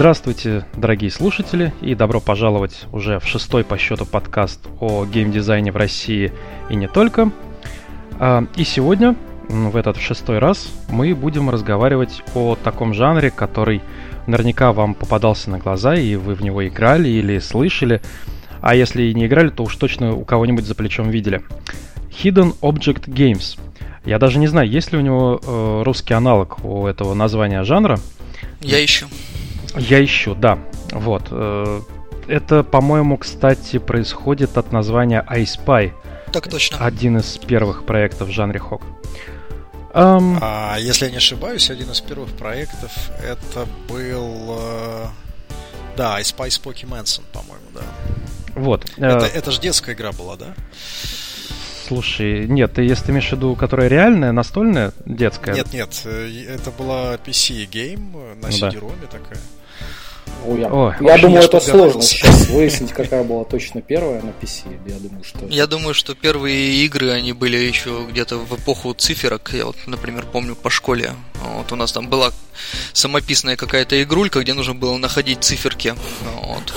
Здравствуйте, дорогие слушатели, и добро пожаловать уже в шестой по счету подкаст о геймдизайне в России и не только. А, и сегодня, в этот шестой раз, мы будем разговаривать о таком жанре, который наверняка вам попадался на глаза, и вы в него играли или слышали, а если и не играли, то уж точно у кого-нибудь за плечом видели. Hidden Object Games. Я даже не знаю, есть ли у него э, русский аналог у этого названия жанра. Я ищу. Я ищу, да. Вот. Э, это, по-моему, кстати, происходит от названия iSpy. Так точно. Один из первых проектов в жанре хок. Um... А, если я не ошибаюсь, один из первых проектов это был... Э, да, iSpy Spooky Manson, по-моему, да. Вот. Это, э... это же детская игра была, да? Слушай, нет, ты если ты имеешь в виду, которая реальная, настольная, детская? Нет, нет, э, это была PC game на CD-ROM да. такая. Ой, я, О, я думаю, это сложно сейчас выяснить, какая была точно первая на PC. Я думаю, что... Я думаю, что первые игры, они были еще где-то в эпоху циферок. Я вот, например, помню по школе. Вот у нас там была самописная какая-то игрулька, где нужно было находить циферки. Вот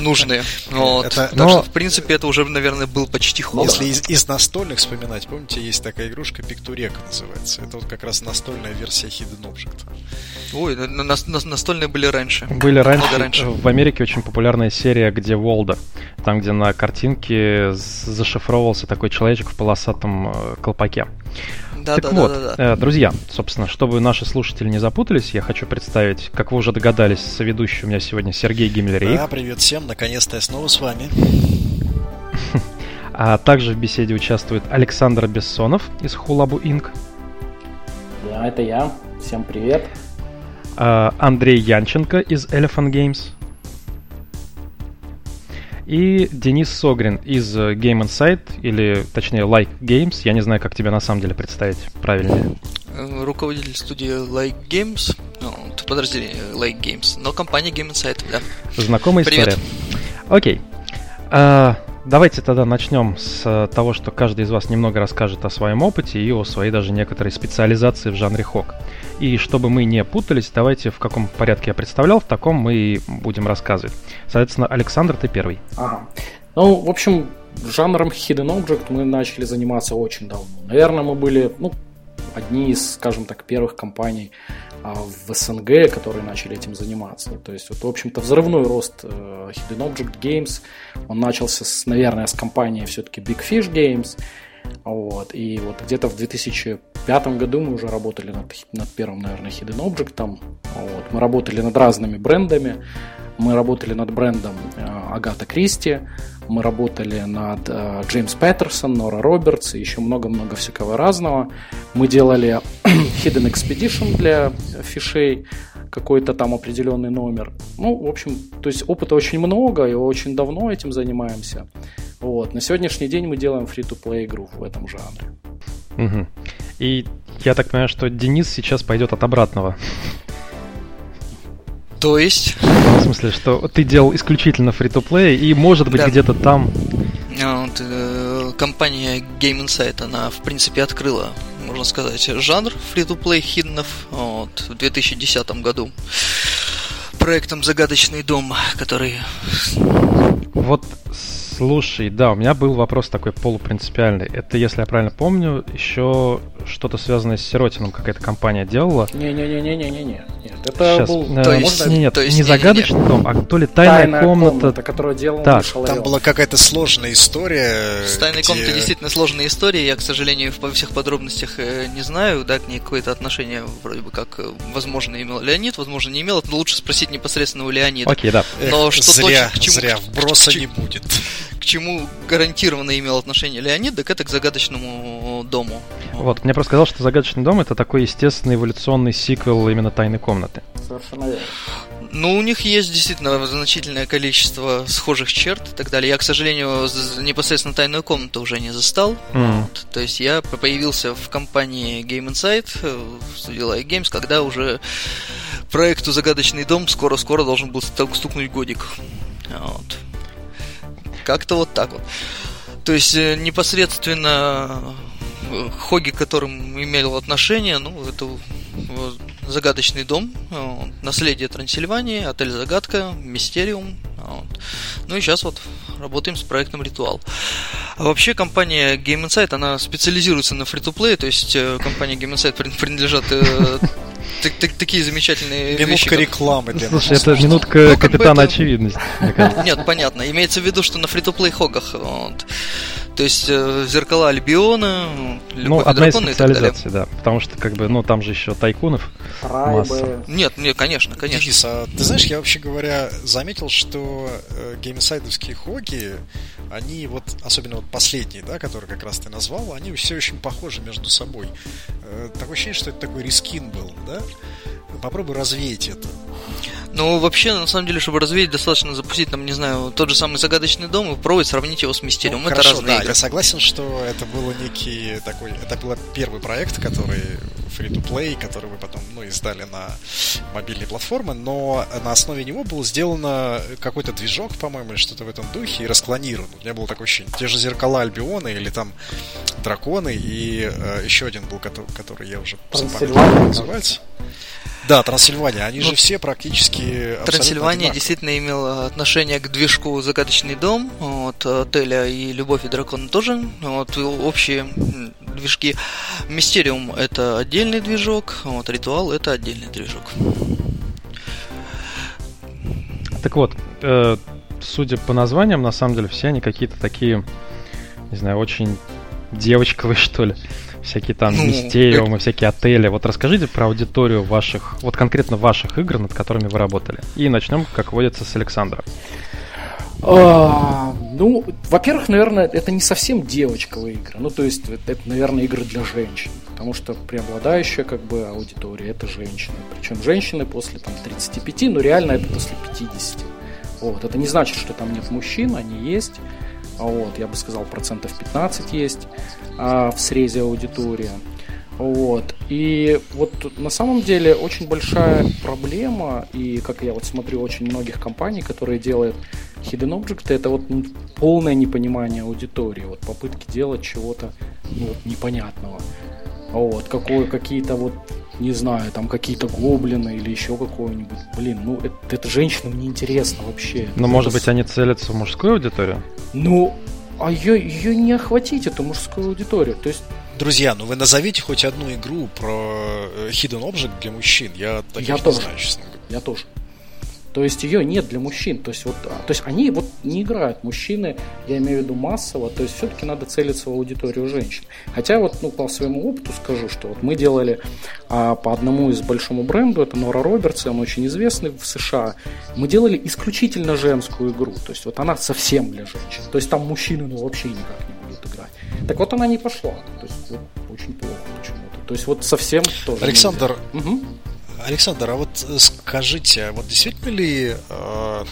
нужные. Вот. Это, так но... что, в принципе, это уже, наверное, был почти HOG. Если из, из настольных вспоминать, помните, есть такая игрушка Пиктурека называется. Это вот как раз настольная версия Hidden Object. Ой, на, на, на, настольные были раньше. Были раньше. раньше. В Америке очень популярная серия, где Волда. Там, где на картинке зашифровывался такой человечек в полосатом э, колпаке. Да, так да, вот, да, да, да. Э, друзья, собственно, чтобы наши слушатели не запутались, я хочу представить, как вы уже догадались, соведущий у меня сегодня Сергей Гиммлерей. Да, привет всем, наконец-то я снова с вами. А также в беседе участвует Александр Бессонов из Хулабу Инк. Да, это я. Всем привет. А, Андрей Янченко из Elephant Games и Денис Согрин из э, Game Insight, или точнее Like Games, я не знаю, как тебя на самом деле представить правильнее. Э, руководитель студии Like Games, ну, подразделение Like Games, но компания Game Insight, да. Знакомая Привет. история. Окей. А, давайте тогда начнем с э, того, что каждый из вас немного расскажет о своем опыте и о своей даже некоторой специализации в жанре хок. И чтобы мы не путались, давайте в каком порядке я представлял, в таком мы и будем рассказывать. Соответственно, Александр, ты первый. Ага. Ну, в общем, жанром Hidden Object мы начали заниматься очень давно. Наверное, мы были, ну, одни из, скажем так, первых компаний в СНГ, которые начали этим заниматься. То есть, вот, в общем-то, взрывной рост э, Hidden Object Games, он начался, с, наверное, с компании все-таки Big Fish Games, вот. И вот где-то в 2005 году мы уже работали над, над первым, наверное, Hidden Object. Вот. Мы работали над разными брендами. Мы работали над брендом Агата Кристи, мы работали над э, Джеймс Петерсон, Нора Робертс и еще много-много всякого разного. Мы делали Hidden Expedition для фишей, какой-то там определенный номер. Ну, в общем, то есть опыта очень много, и очень давно этим занимаемся. Вот. На сегодняшний день мы делаем free-to-play игру в этом жанре. Угу. И я так понимаю, что Денис сейчас пойдет от обратного. То есть? В смысле, что ты делал исключительно фри-то-плей, и может быть да. где-то там... А, вот, э, компания Game Insight, она в принципе открыла, можно сказать, жанр фри-то-плей хиднов вот, в 2010 году проектом «Загадочный дом», который... Вот Слушай, да, у меня был вопрос такой полупринципиальный. Это, если я правильно помню, еще что-то связанное с Сиротином какая-то компания делала. Не-не-не-не-не-не. Это Сейчас. был... Э, то есть, можно... Нет, то есть, не загадочный не, дом, а то ли тайная, тайная комната. комната, которую делал так. Там была какая-то сложная история. С тайной где... комнатой действительно сложная история. Я, к сожалению, во всех подробностях э, не знаю. Да, к ней какое-то отношение вроде бы как, э, возможно, имел Леонид, возможно, не имел. Но лучше спросить непосредственно у Леонида. Окей, да. Но Эх, что зря, точно, к чему, зря, вброса к, не будет к чему гарантированно имел отношение Леонид, так это к загадочному дому. Вот, мне просто сказал, что загадочный дом это такой естественный эволюционный сиквел именно тайной комнаты. Совершенно верно. Ну, у них есть действительно значительное количество схожих черт и так далее. Я, к сожалению, непосредственно тайную комнату уже не застал. Mm. Вот. То есть я появился в компании Game Insight, э, в студии Like Games, когда уже проекту Загадочный дом скоро-скоро должен был стукнуть годик. Вот. Как-то вот так вот. То есть э, непосредственно хоги, к которым имел отношение, ну, это загадочный дом, наследие Трансильвании, отель Загадка, Мистериум. Вот. Ну и сейчас вот работаем с проектом Ритуал. А вообще компания Game Insight, она специализируется на фри-то-плей, то есть э, компания Game Insight принадлежат э, так, так, такие замечательные Минутка вещи. Минутка рекламы для Слушай, нас. это минутка ну, капитана это... очевидность. Нет, понятно. Имеется в виду, что на фри-то-плей хогах. Вот. То есть э, зеркала Альбиона, ну, одна из специализаций, да. Потому что, как бы, ну, там же еще тайкунов Райбы. масса. Нет, нет, конечно, конечно. Денис, а ты знаешь, я вообще говоря заметил, что э, Game Insight овские хоги, они вот, особенно вот последние, да, которые как раз ты назвал, они все очень похожи между собой. Э, такое ощущение, что это такой reskin был, да? Попробуй развеять это. Ну, вообще, на самом деле, чтобы развеять, достаточно запустить, там, не знаю, тот же самый загадочный дом и попробовать сравнить его с Мистериум. Ну, это хорошо, разные да, игры. я согласен, что это был некий такой... Это был первый проект, который free-to-play, который вы потом, ну, издали на мобильные платформы, но на основе него был сделано какой-то движок, по-моему, или что-то в этом духе, и расклонирован. У меня было такое ощущение. Те же зеркала Альбиона или там драконы, и э, еще один был, который, который я уже забыл, называется. Да, Трансильвания, они ну, же все практически Трансильвания действительно имела отношение к движку «Загадочный дом», вот, отеля и «Любовь и дракон» тоже, вот, общие движки. Мистериум — это отдельный движок, вот, Ритуал — это отдельный движок. Так вот, э, судя по названиям, на самом деле все они какие-то такие, не знаю, очень девочковые, что ли всякие там ну, мистериумы, это... всякие отели. Вот расскажите про аудиторию ваших, вот конкретно ваших игр, над которыми вы работали. И начнем, как водится, с Александра. А, ну, во-первых, наверное, это не совсем девочковые игры. Ну, то есть, это, это, наверное, игры для женщин. Потому что преобладающая, как бы, аудитория это женщины. Причем женщины после там 35, но реально это после 50. Вот. Это не значит, что там нет мужчин, они есть. Вот, я бы сказал, процентов 15 есть а, в срезе аудитории. Вот. И вот на самом деле очень большая проблема, и как я вот смотрю очень многих компаний, которые делают hidden object, это вот полное непонимание аудитории, вот попытки делать чего-то ну, непонятного. Вот, какое, какие-то вот, не знаю, там какие-то гоблины или еще какое-нибудь. Блин, ну это, это женщинам неинтересно вообще. Но может быть они целятся в мужскую аудиторию? Ну, а ее, ее не охватить, эту мужскую аудиторию. То есть Друзья, ну вы назовите хоть одну игру про э, Hidden Object для мужчин. Я таких я не тоже. знаю, честно говоря. Я тоже. То есть ее нет для мужчин. То есть, вот, а, то есть они вот не играют. Мужчины, я имею в виду массово, то есть все-таки надо целиться в аудиторию женщин. Хотя вот ну, по своему опыту скажу, что вот мы делали а, по одному из большому бренду, это Нора Робертс, он очень известный в США. Мы делали исключительно женскую игру. То есть вот она совсем для женщин. То есть там мужчины ну, вообще никак не будут играть. Так вот она не пошла. То есть вот, очень плохо почему-то. То есть вот совсем тоже. Александр, угу. Александр, а вот э, скажите, а вот действительно ли э,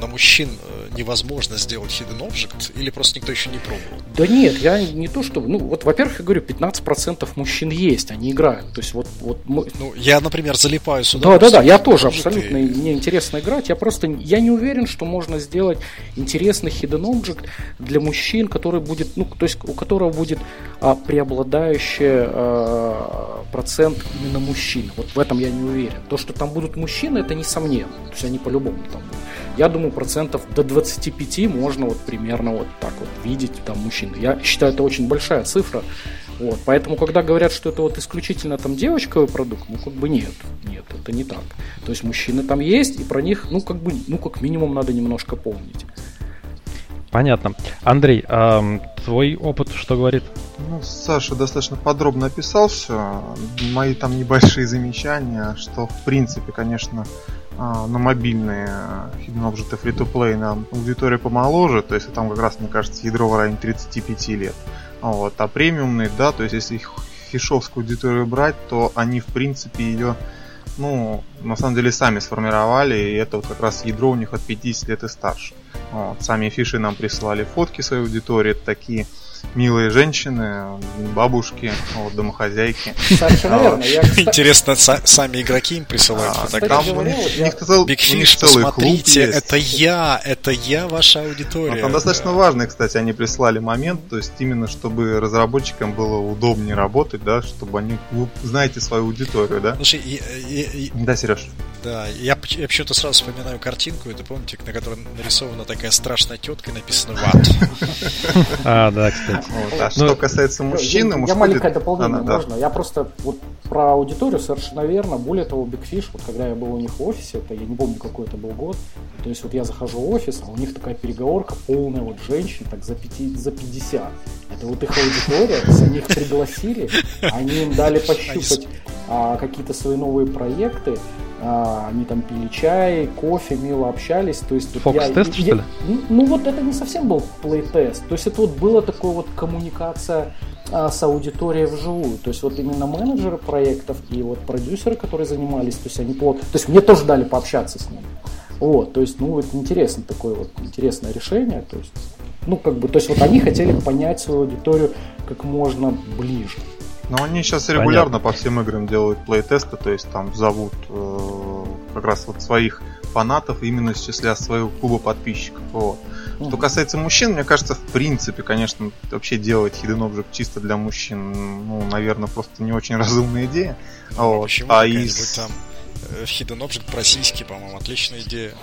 на мужчин э, невозможно сделать hidden object, или просто никто еще не пробовал? Да нет, я не то что... Ну, вот, во-первых, я говорю, 15% мужчин есть, они играют. То есть вот... вот мы... Ну, я, например, залипаю сюда. Да, да, да, я тоже абсолютно и... мне интересно играть. Я просто... Я не уверен, что можно сделать интересный hidden object для мужчин, который будет... Ну, то есть у которого будет а, преобладающий а, процент именно мужчин. Вот в этом я не уверен. То, что там будут мужчины, это несомненно. То есть они по-любому там будут. Я думаю, процентов до 25 можно вот примерно вот так вот видеть там мужчин. Я считаю, это очень большая цифра. Вот. Поэтому, когда говорят, что это вот исключительно там девочковый продукт, ну как бы нет, нет, это не так. То есть мужчины там есть, и про них, ну как бы, ну как минимум надо немножко помнить. Понятно. Андрей, а твой опыт что говорит? Ну, Саша достаточно подробно описал все. Мои там небольшие замечания, что в принципе, конечно, на мобильные Hidden Object Free-to-Play нам аудитория помоложе, то есть там как раз, мне кажется, ядро в районе 35 лет. Вот. А премиумные, да, то есть если фишовскую аудиторию брать, то они в принципе ее ну, на самом деле сами сформировали, и это вот как раз ядро у них от 50 лет и старше. Вот. Сами фиши нам прислали фотки своей аудитории, такие милые женщины, бабушки, вот, домохозяйки. Совершенно верно. Интересно, сами игроки им присылают а, фотографии? У них целый посмотрите, это я, это я ваша аудитория. Там достаточно важный, кстати, они прислали момент, то есть именно чтобы разработчикам было удобнее работать, да, чтобы они, вы знаете свою аудиторию, да? Слушай, да, Сереж. Да, я, я почему-то сразу вспоминаю картинку, это помните, на которой нарисована такая страшная тетка и написано «Ват». А, да, кстати. А что касается мужчины... Я маленькое дополнение, можно? Я просто вот про аудиторию совершенно верно. Более того, Big Fish, вот когда я был у них в офисе, это я не помню, какой это был год, то есть вот я захожу в офис, а у них такая переговорка полная вот женщин, так за, 5, за 50. Это вот их аудитория, то есть они их пригласили, они им дали пощупать а, какие-то свои новые проекты, а, они там пили чай, кофе, мило общались. То есть, вот я, тест что ли? Ну вот это не совсем был плей-тест. То есть это вот была такая вот коммуникация а, с аудиторией вживую. То есть вот именно менеджеры проектов и вот продюсеры, которые занимались, то есть они плотно... То есть мне тоже дали пообщаться с ними. Вот, то есть, ну, это интересно такое вот, интересное решение, то есть, ну, как бы, то есть вот они хотели понять свою аудиторию как можно ближе. Но они сейчас регулярно Понятно. по всем играм делают плей-тесты, то есть там зовут э, как раз вот своих фанатов именно с числа своего клуба подписчиков. Вот. Mm-hmm. Что касается мужчин, мне кажется, в принципе, конечно, вообще делать Hidden Object чисто для мужчин, ну, наверное, просто не очень разумная идея. Ну, вот. Почему? А из... там Hidden Object по-российски, по-моему, отличная идея.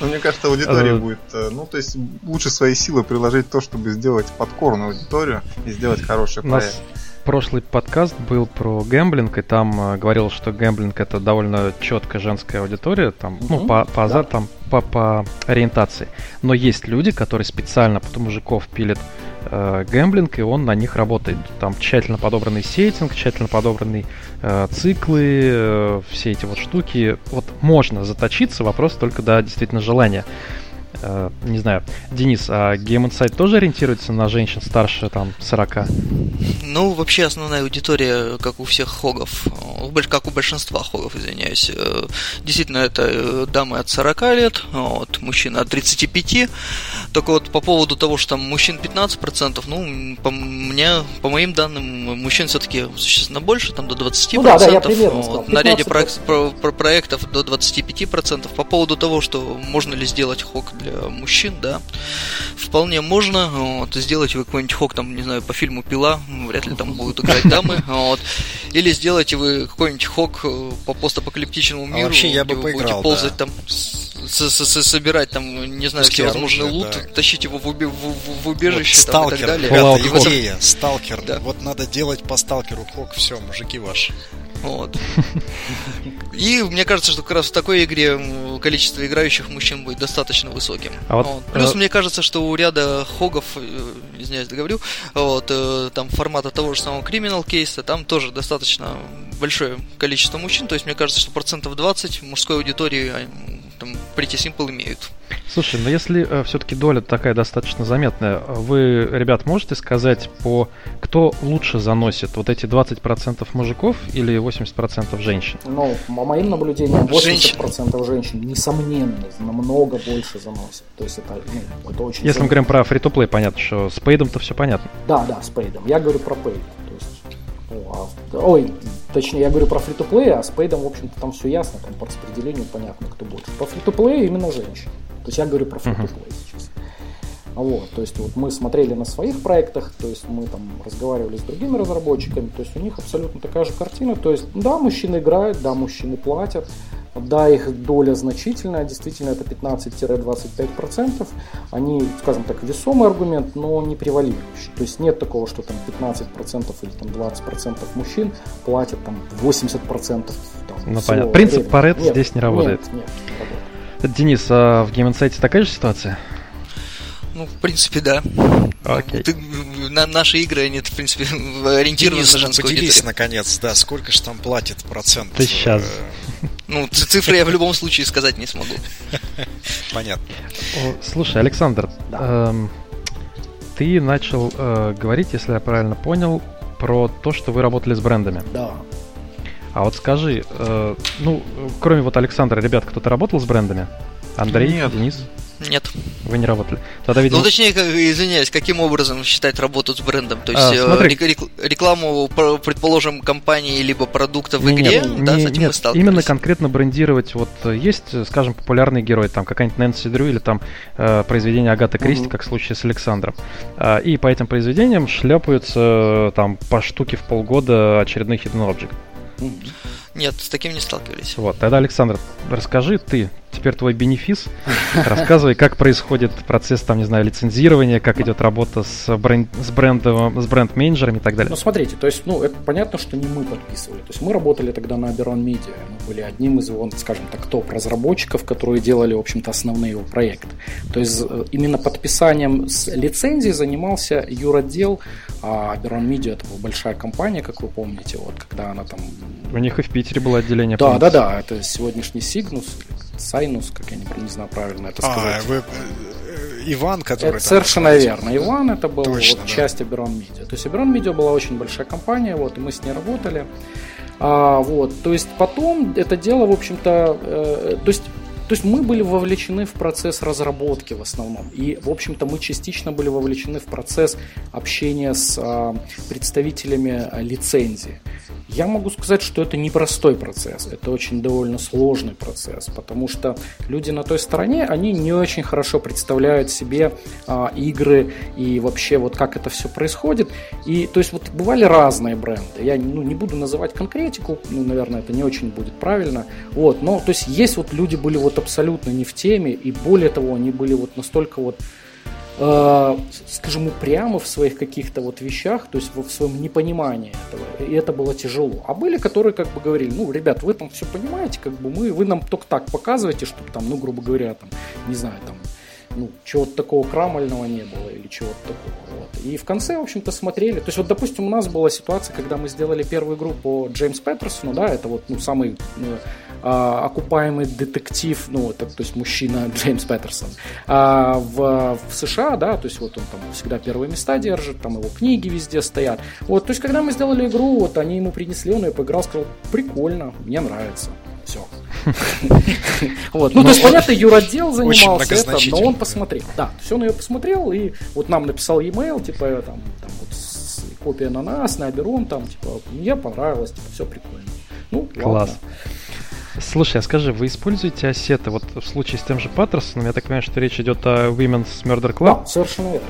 Ну, мне кажется, аудитория будет... Э, ну, то есть, лучше свои силы приложить то, чтобы сделать подкорную аудиторию и сделать хороший проект. Прошлый подкаст был про гэмблинг, и там э, говорил, что гэмблинг это довольно четкая женская аудитория, там, угу, ну, по, по, да. там, по, по ориентации. Но есть люди, которые специально под мужиков пилят э, гэмблинг, и он на них работает. Там тщательно подобранный сеттинг, тщательно подобранные э, циклы, э, все эти вот штуки. Вот можно заточиться, вопрос только до действительно желания. Э, не знаю, Денис, а Game Insight тоже ориентируется на женщин старше там 40? Ну, вообще основная аудитория, как у всех хогов, как у большинства хогов, извиняюсь, э, действительно это э, дамы от 40 лет, вот, мужчины от 35. Только вот по поводу того, что там мужчин 15%, ну, по мне, по моим данным, мужчин все-таки существенно больше, там до 20%. Ну, да, да, я примерно вот, На ряде проект, про, про проектов до 25%. По поводу того, что можно ли сделать хог для мужчин, да, вполне можно вот, сделать вы какой-нибудь хок, там, не знаю, по фильму «Пила», вряд ли там будут играть дамы, вот, или сделайте вы какой-нибудь хок по постапокалиптичному миру, а вообще я бы поиграл, будете ползать да. там собирать там, не знаю, всевозможный лут, да. тащить его в, уби- в, в убежище вот, там, сталкер, и так далее. Ребята, идея, сталкер. Да. Вот надо делать по сталкеру хок, все, мужики ваши. Вот. И мне кажется, что как раз в такой игре количество играющих мужчин будет достаточно высоким. А вот, вот. Плюс а... мне кажется, что у ряда хогов, э, извиняюсь, договорю, вот, э, там формата того же самого Criminal кейса, там тоже достаточно большое количество мужчин, то есть мне кажется, что процентов 20 мужской аудитории а, там Pretty Simple имеют. Слушай, но ну если э, все-таки доля такая достаточно заметная, вы, ребят, можете сказать, по кто лучше заносит? Вот эти 20% мужиков или 80% женщин? Ну, по моим наблюдениям, 80% женщин, женщин несомненно, намного больше заносит. То есть это, ну, это очень... Если мы говорим про фри плей понятно, что с пейдом-то все понятно. Да, да, с пейдом. Я говорю про пейд. Ой, Точнее, я говорю про фри плей а с пейдом, в общем-то, там все ясно, там по распределению понятно, кто больше. По фри плею именно женщины. То есть я говорю про фри uh-huh. сейчас. Вот, то есть вот мы смотрели на своих проектах, то есть мы там разговаривали с другими разработчиками, то есть у них абсолютно такая же картина, то есть да, мужчины играют, да, мужчины платят, да, их доля значительная, действительно это 15-25%, они, скажем так, весомый аргумент, но не превалирующий, то есть нет такого, что там 15% или там 20% мужчин платят там 80% там, ну, понятно. Принцип Парет здесь не работает. Нет, нет, не работает. Денис, а в Game Insight такая же ситуация? Ну, в принципе, да. Окей. Ты, на, наши игры, они, в принципе, ориентированы Денис, на женскую поделись, аудиторию. наконец, да, сколько же там платит процент? Ты сейчас. Э, ну, цифры я в любом случае сказать не смогу. Понятно. Слушай, Александр, эм, ты начал э, говорить, если я правильно понял, про то, что вы работали с брендами. Да. А вот скажи, э, ну, кроме вот Александра, ребят, кто-то работал с брендами? Андрей, Нет. Денис? Нет. Вы не работали. Тогда, видимо... Ну, точнее, извиняюсь, каким образом считать работу с брендом? То есть а, смотри... рекламу, предположим, компании либо продукта в игре, нет, да, не, с этим нет, мы сталкивались? именно конкретно брендировать, вот есть, скажем, популярный герой, там какая-нибудь Нэнси Дрю или там э, произведение Агаты Кристи, угу. как в случае с Александром. Э, и по этим произведениям шляпаются э, там по штуке в полгода очередных hidden object. Нет, с таким не сталкивались. Вот, тогда, Александр, расскажи ты, теперь твой бенефис. Рассказывай, как происходит процесс, там, не знаю, лицензирования, как идет работа с, бренд, с, брендом, с бренд-менеджерами и так далее. Ну, смотрите, то есть, ну, это понятно, что не мы подписывали. То есть мы работали тогда на Aberon Media. Мы были одним из его, скажем так, топ-разработчиков, которые делали, в общем-то, основные его проекты. То есть э, именно подписанием с лицензии занимался юротдел, а Aberon Media это была большая компания, как вы помните, вот когда она там... У них и в Питере было отделение. Да, да, да, это сегодняшний Сигнус, Сайнус, как я не, не знаю правильно это а, сказать. Вы, э, Иван, который... Это совершенно верно. Иван это был Точно, вот, да. часть Аберон Media. То есть Аберон Media была очень большая компания, вот, и мы с ней работали. А, вот, то есть потом это дело, в общем-то, э, то есть то есть мы были вовлечены в процесс разработки в основном. И, в общем-то, мы частично были вовлечены в процесс общения с а, представителями а, лицензии. Я могу сказать, что это непростой процесс, это очень довольно сложный процесс, потому что люди на той стороне, они не очень хорошо представляют себе а, игры и вообще вот как это все происходит. И то есть вот бывали разные бренды. Я ну, не буду называть конкретику, ну, наверное, это не очень будет правильно. Вот, но то есть есть вот люди были вот абсолютно не в теме, и более того, они были вот настолько вот э, скажем, упрямы в своих каких-то вот вещах, то есть в своем непонимании этого, и это было тяжело. А были, которые как бы говорили, ну, ребят, вы там все понимаете, как бы мы, вы нам только так показываете, чтобы там, ну, грубо говоря, там, не знаю, там, ну, чего-то такого крамольного не было или чего-то такого. Вот. И в конце, в общем-то, смотрели. То есть, вот, допустим, у нас была ситуация, когда мы сделали первую игру по Джеймс Петерсону, да, это вот ну, самый ну, а, окупаемый детектив, ну, это, то есть мужчина Джеймс Петерсон, а, в, в США, да, то есть вот он там всегда первые места держит, там его книги везде стоят. Вот, то есть когда мы сделали игру, вот они ему принесли, он ее поиграл, сказал, прикольно, мне нравится. Все. Вот. Ну, то есть, понятно, юродел занимался это, но он посмотрел. Да, то есть он ее посмотрел и вот нам написал e-mail, типа, там, там вот копия на нас, на Аберон, там, типа, мне понравилось, типа, все прикольно. Ну, Класс. Ладно. Слушай, а скажи, вы используете ассеты? Вот в случае с тем же Паттерсоном, я так понимаю, что речь идет о Women's Murder Club? Да, совершенно верно.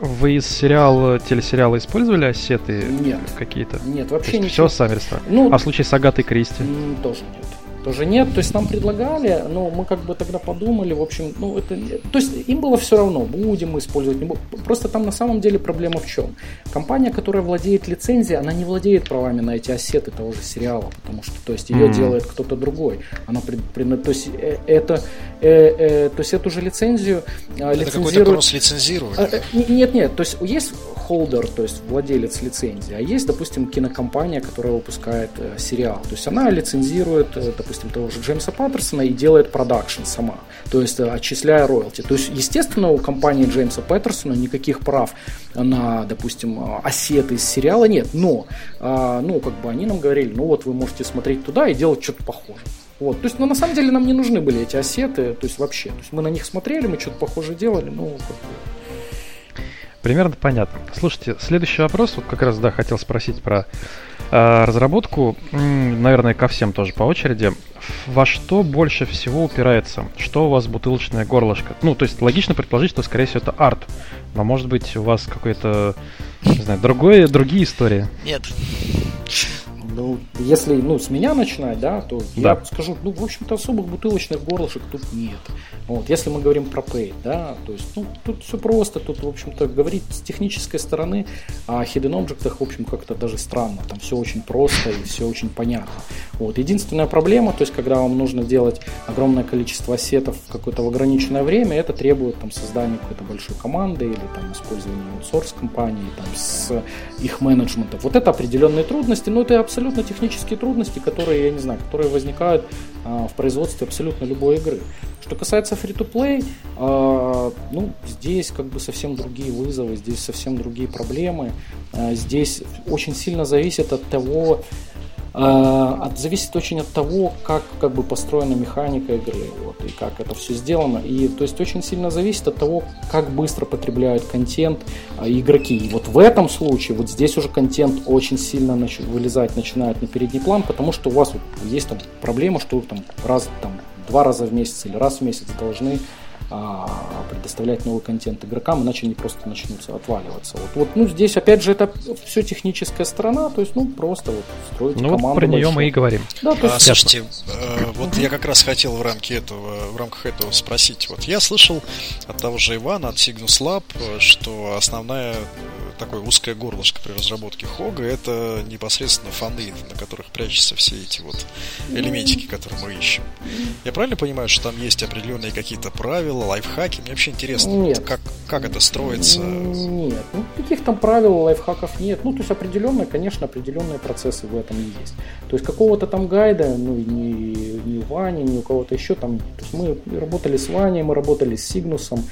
Вы из сериала, телесериала использовали ассеты нет. какие-то? Нет, вообще ничего. Все сами рисовали? Ну, а в случае с Агатой Кристи? Тоже нет тоже нет. То есть нам предлагали, но мы как бы тогда подумали, в общем, ну это... То есть им было все равно, будем мы использовать, не будем. Просто там на самом деле проблема в чем? Компания, которая владеет лицензией, она не владеет правами на эти ассеты того же сериала, потому что, то есть, ее mm-hmm. делает кто-то другой. Она при, при, то есть, э, это, э, э, то есть, эту же лицензию э, это лицензирует... какой-то лицензировать. Э, э, нет, нет, то есть, есть холдер, то есть владелец лицензии, а есть, допустим, кинокомпания, которая выпускает э, сериал. То есть она лицензирует, э, допустим, того же Джеймса Паттерсона и делает продакшн сама, то есть э, отчисляя роялти. То есть, естественно, у компании Джеймса Паттерсона никаких прав на, допустим, э, осеты из сериала нет, но, э, ну, как бы они нам говорили, ну вот вы можете смотреть туда и делать что-то похожее. Вот, то есть, ну, на самом деле нам не нужны были эти осеты, то есть вообще. То есть мы на них смотрели, мы что-то похожее делали, ну, как бы, Примерно понятно. Слушайте, следующий вопрос, вот как раз, да, хотел спросить про э, разработку, наверное, ко всем тоже по очереди. Во что больше всего упирается? Что у вас бутылочное горлышко? Ну, то есть логично предположить, что, скорее всего, это арт. Но, может быть, у вас какой-то, не знаю, другое, другие истории? Нет. Ну, если ну, с меня начинать, да, то да. я скажу, ну, в общем-то, особых бутылочных горлышек тут нет. Вот, если мы говорим про Pay, да, то есть, ну, тут все просто, тут, в общем-то, говорить с технической стороны о Hidden Object, в общем, как-то даже странно, там все очень просто и все очень понятно. Вот, единственная проблема, то есть, когда вам нужно делать огромное количество ассетов в какое-то в ограниченное время, это требует там создания какой-то большой команды или там использования аутсорс компании, там, с их менеджментом. Вот это определенные трудности, но это абсолютно абсолютно технические трудности, которые, я не знаю, которые возникают а, в производстве абсолютно любой игры. Что касается free-to-play, а, ну, здесь как бы совсем другие вызовы, здесь совсем другие проблемы. А, здесь очень сильно зависит от того, Э, зависит очень от того, как, как бы построена механика игры, вот, и как это все сделано. И то есть очень сильно зависит от того, как быстро потребляют контент а, игроки. И вот в этом случае, вот здесь уже контент очень сильно нач- вылезать начинает на передний план, потому что у вас вот есть там проблема, что там раз там два раза в месяц или раз в месяц должны а, предоставлять новый контент игрокам, иначе они просто начнутся отваливаться. Вот, вот ну, здесь, опять же, это все техническая сторона, то есть, ну, просто вот строить ну, команду. про нее мы и говорим. Да, то есть... а, слушайте, э, вот я как раз хотел в, рамки этого, в рамках этого спросить. Вот я слышал от того же Ивана, от Cygnus Lab, что основная такое узкое горлышко при разработке Хога это непосредственно фаны, на которых прячутся все эти вот элементики, которые мы ищем. Я правильно понимаю, что там есть определенные какие-то правила, лайфхаки? Мне вообще интересно, нет. как, как это строится? Нет, ну каких там правил, лайфхаков нет. Ну, то есть определенные, конечно, определенные процессы в этом есть. То есть какого-то там гайда, ну, ни, ни у Вани, ни у кого-то еще там. То есть мы работали с Ваней, мы работали с Сигнусом,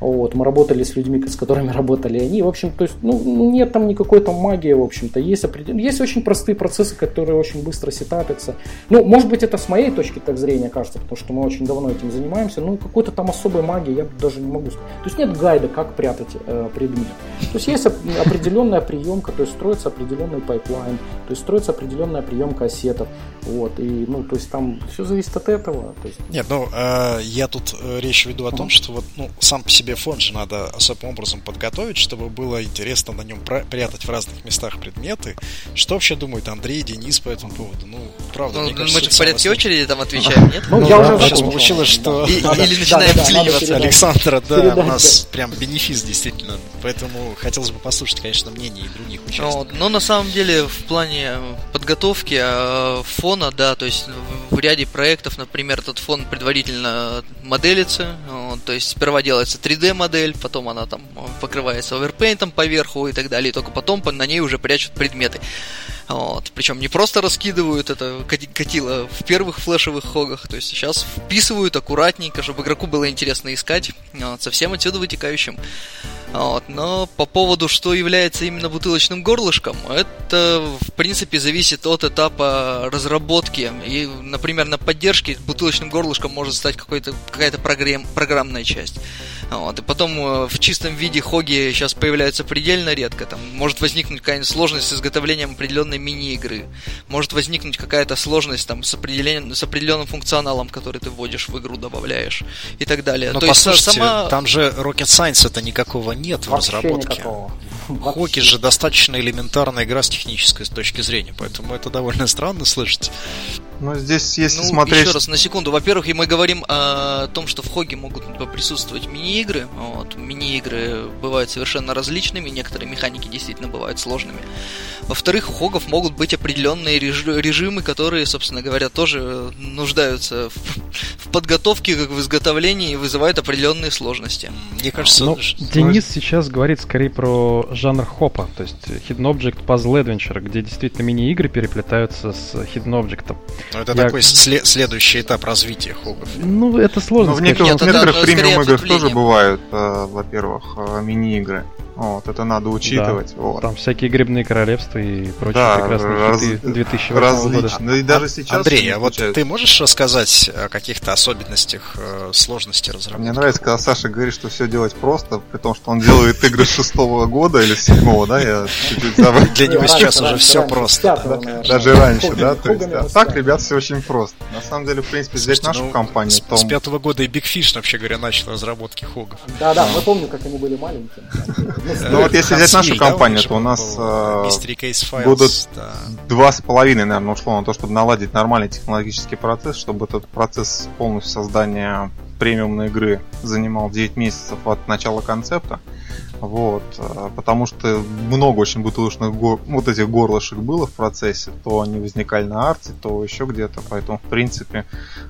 вот, мы работали с людьми, с которыми работали они. В общем, то есть, ну, ну нет там никакой там магии, в общем-то. Есть, определ... есть очень простые процессы, которые очень быстро сетапятся. Ну, может быть, это с моей точки так зрения кажется, потому что мы очень давно этим занимаемся. Ну, какой-то там особой магии я даже не могу сказать. То есть нет гайда, как прятать э, предмет. То есть есть определенная приемка, то есть строится определенный pipeline, то есть строится определенная приемка ассетов. Вот, и, ну, то есть там все зависит от этого. То есть... Нет, ну, э, я тут э, речь веду о том, что вот, ну, сам по себе фон же надо особым образом подготовить, чтобы было интересно на нем прятать в разных местах предметы. Что вообще думает Андрей, Денис по этому поводу? Ну, правда, ну, мне кажется, мы в порядке очереди там отвечаем, нет? Ну, я уже сейчас получилось, что... Или начинаем вклиниваться. Александра, да, у нас прям бенефис действительно. Поэтому хотелось бы послушать, конечно, мнение и других участников. Но на самом деле в плане подготовки а, фона, да, то есть в ряде проектов, например, этот фон предварительно моделится, то есть сперва делается 3D модель, потом она там покрывается оверпейнтом поверху и так далее, и только потом на ней уже прячут предметы. Вот. Причем не просто раскидывают это катило в первых флешевых хогах, то есть сейчас вписывают аккуратненько, чтобы игроку было интересно искать, вот, со всем отсюда вытекающим. Вот. Но по поводу, что является именно бутылочным горлышком, это в принципе зависит от этапа разработки. И, например, на поддержке бутылочным горлышком может стать какая-то программ, программная часть. Вот. И потом э, в чистом виде хоги сейчас появляются предельно редко. Там может возникнуть какая-нибудь сложность с изготовлением определенной мини-игры. Может возникнуть какая-то сложность там, с, определен... с определенным функционалом, который ты вводишь в игру, добавляешь и так далее. Но То послушайте, есть, сама... там же Rocket Science это никакого нет в Вообще разработке. Никакого. Хоки же достаточно элементарная игра с технической точки зрения, поэтому это довольно странно слышать. Но здесь, если ну, смотреть... Еще раз, на секунду. Во-первых, и мы говорим о том, что в Хоге могут присутствовать мини-игры. Вот. Мини-игры бывают совершенно различными, некоторые механики действительно бывают сложными. Во-вторых, у Хогов могут быть определенные режимы, которые, собственно говоря, тоже нуждаются в, в подготовке, как в изготовлении, и вызывают определенные сложности. Мне кажется... Ну, Денис сейчас говорит скорее про жанр хопа, то есть Hidden Object Puzzle Adventure, где действительно мини-игры переплетаются с Hidden Object. Ну, это я... такой след- следующий этап развития хогов. Ну, это сложно. Но в некоторых, Нет, в некоторых да, премиум играх тоже бывают, э, во-первых, э, мини-игры. Вот, это надо учитывать. Да, вот. Там всякие грибные королевства и прочие да, прекрасные раз, хиты 2008 различно. года. Да и даже сейчас Андрей, а вот ты можешь рассказать о каких-то особенностях э, сложности разработки? Мне нравится, когда Саша говорит, что все делать просто, при том, что он делает игры с шестого года или с седьмого, да? Я Для него сейчас уже все просто. Даже раньше, да? То есть, а так, ребят, все очень просто. На самом деле, в принципе, взять нашу ну, компанию. С пятого года и Big Fish, вообще говоря, начал разработки хогов. Да-да, мы помним, как они были маленькие. Ну вот если взять нашу компанию, то у нас э, будут два с половиной, наверное, ушло на то, чтобы наладить нормальный технологический процесс, чтобы этот процесс полностью создания премиумной игры занимал 9 месяцев от начала концепта. Вот, э, потому что много очень бутылочных гор, вот этих горлышек было в процессе, то они возникали на арте, то еще где-то, поэтому в принципе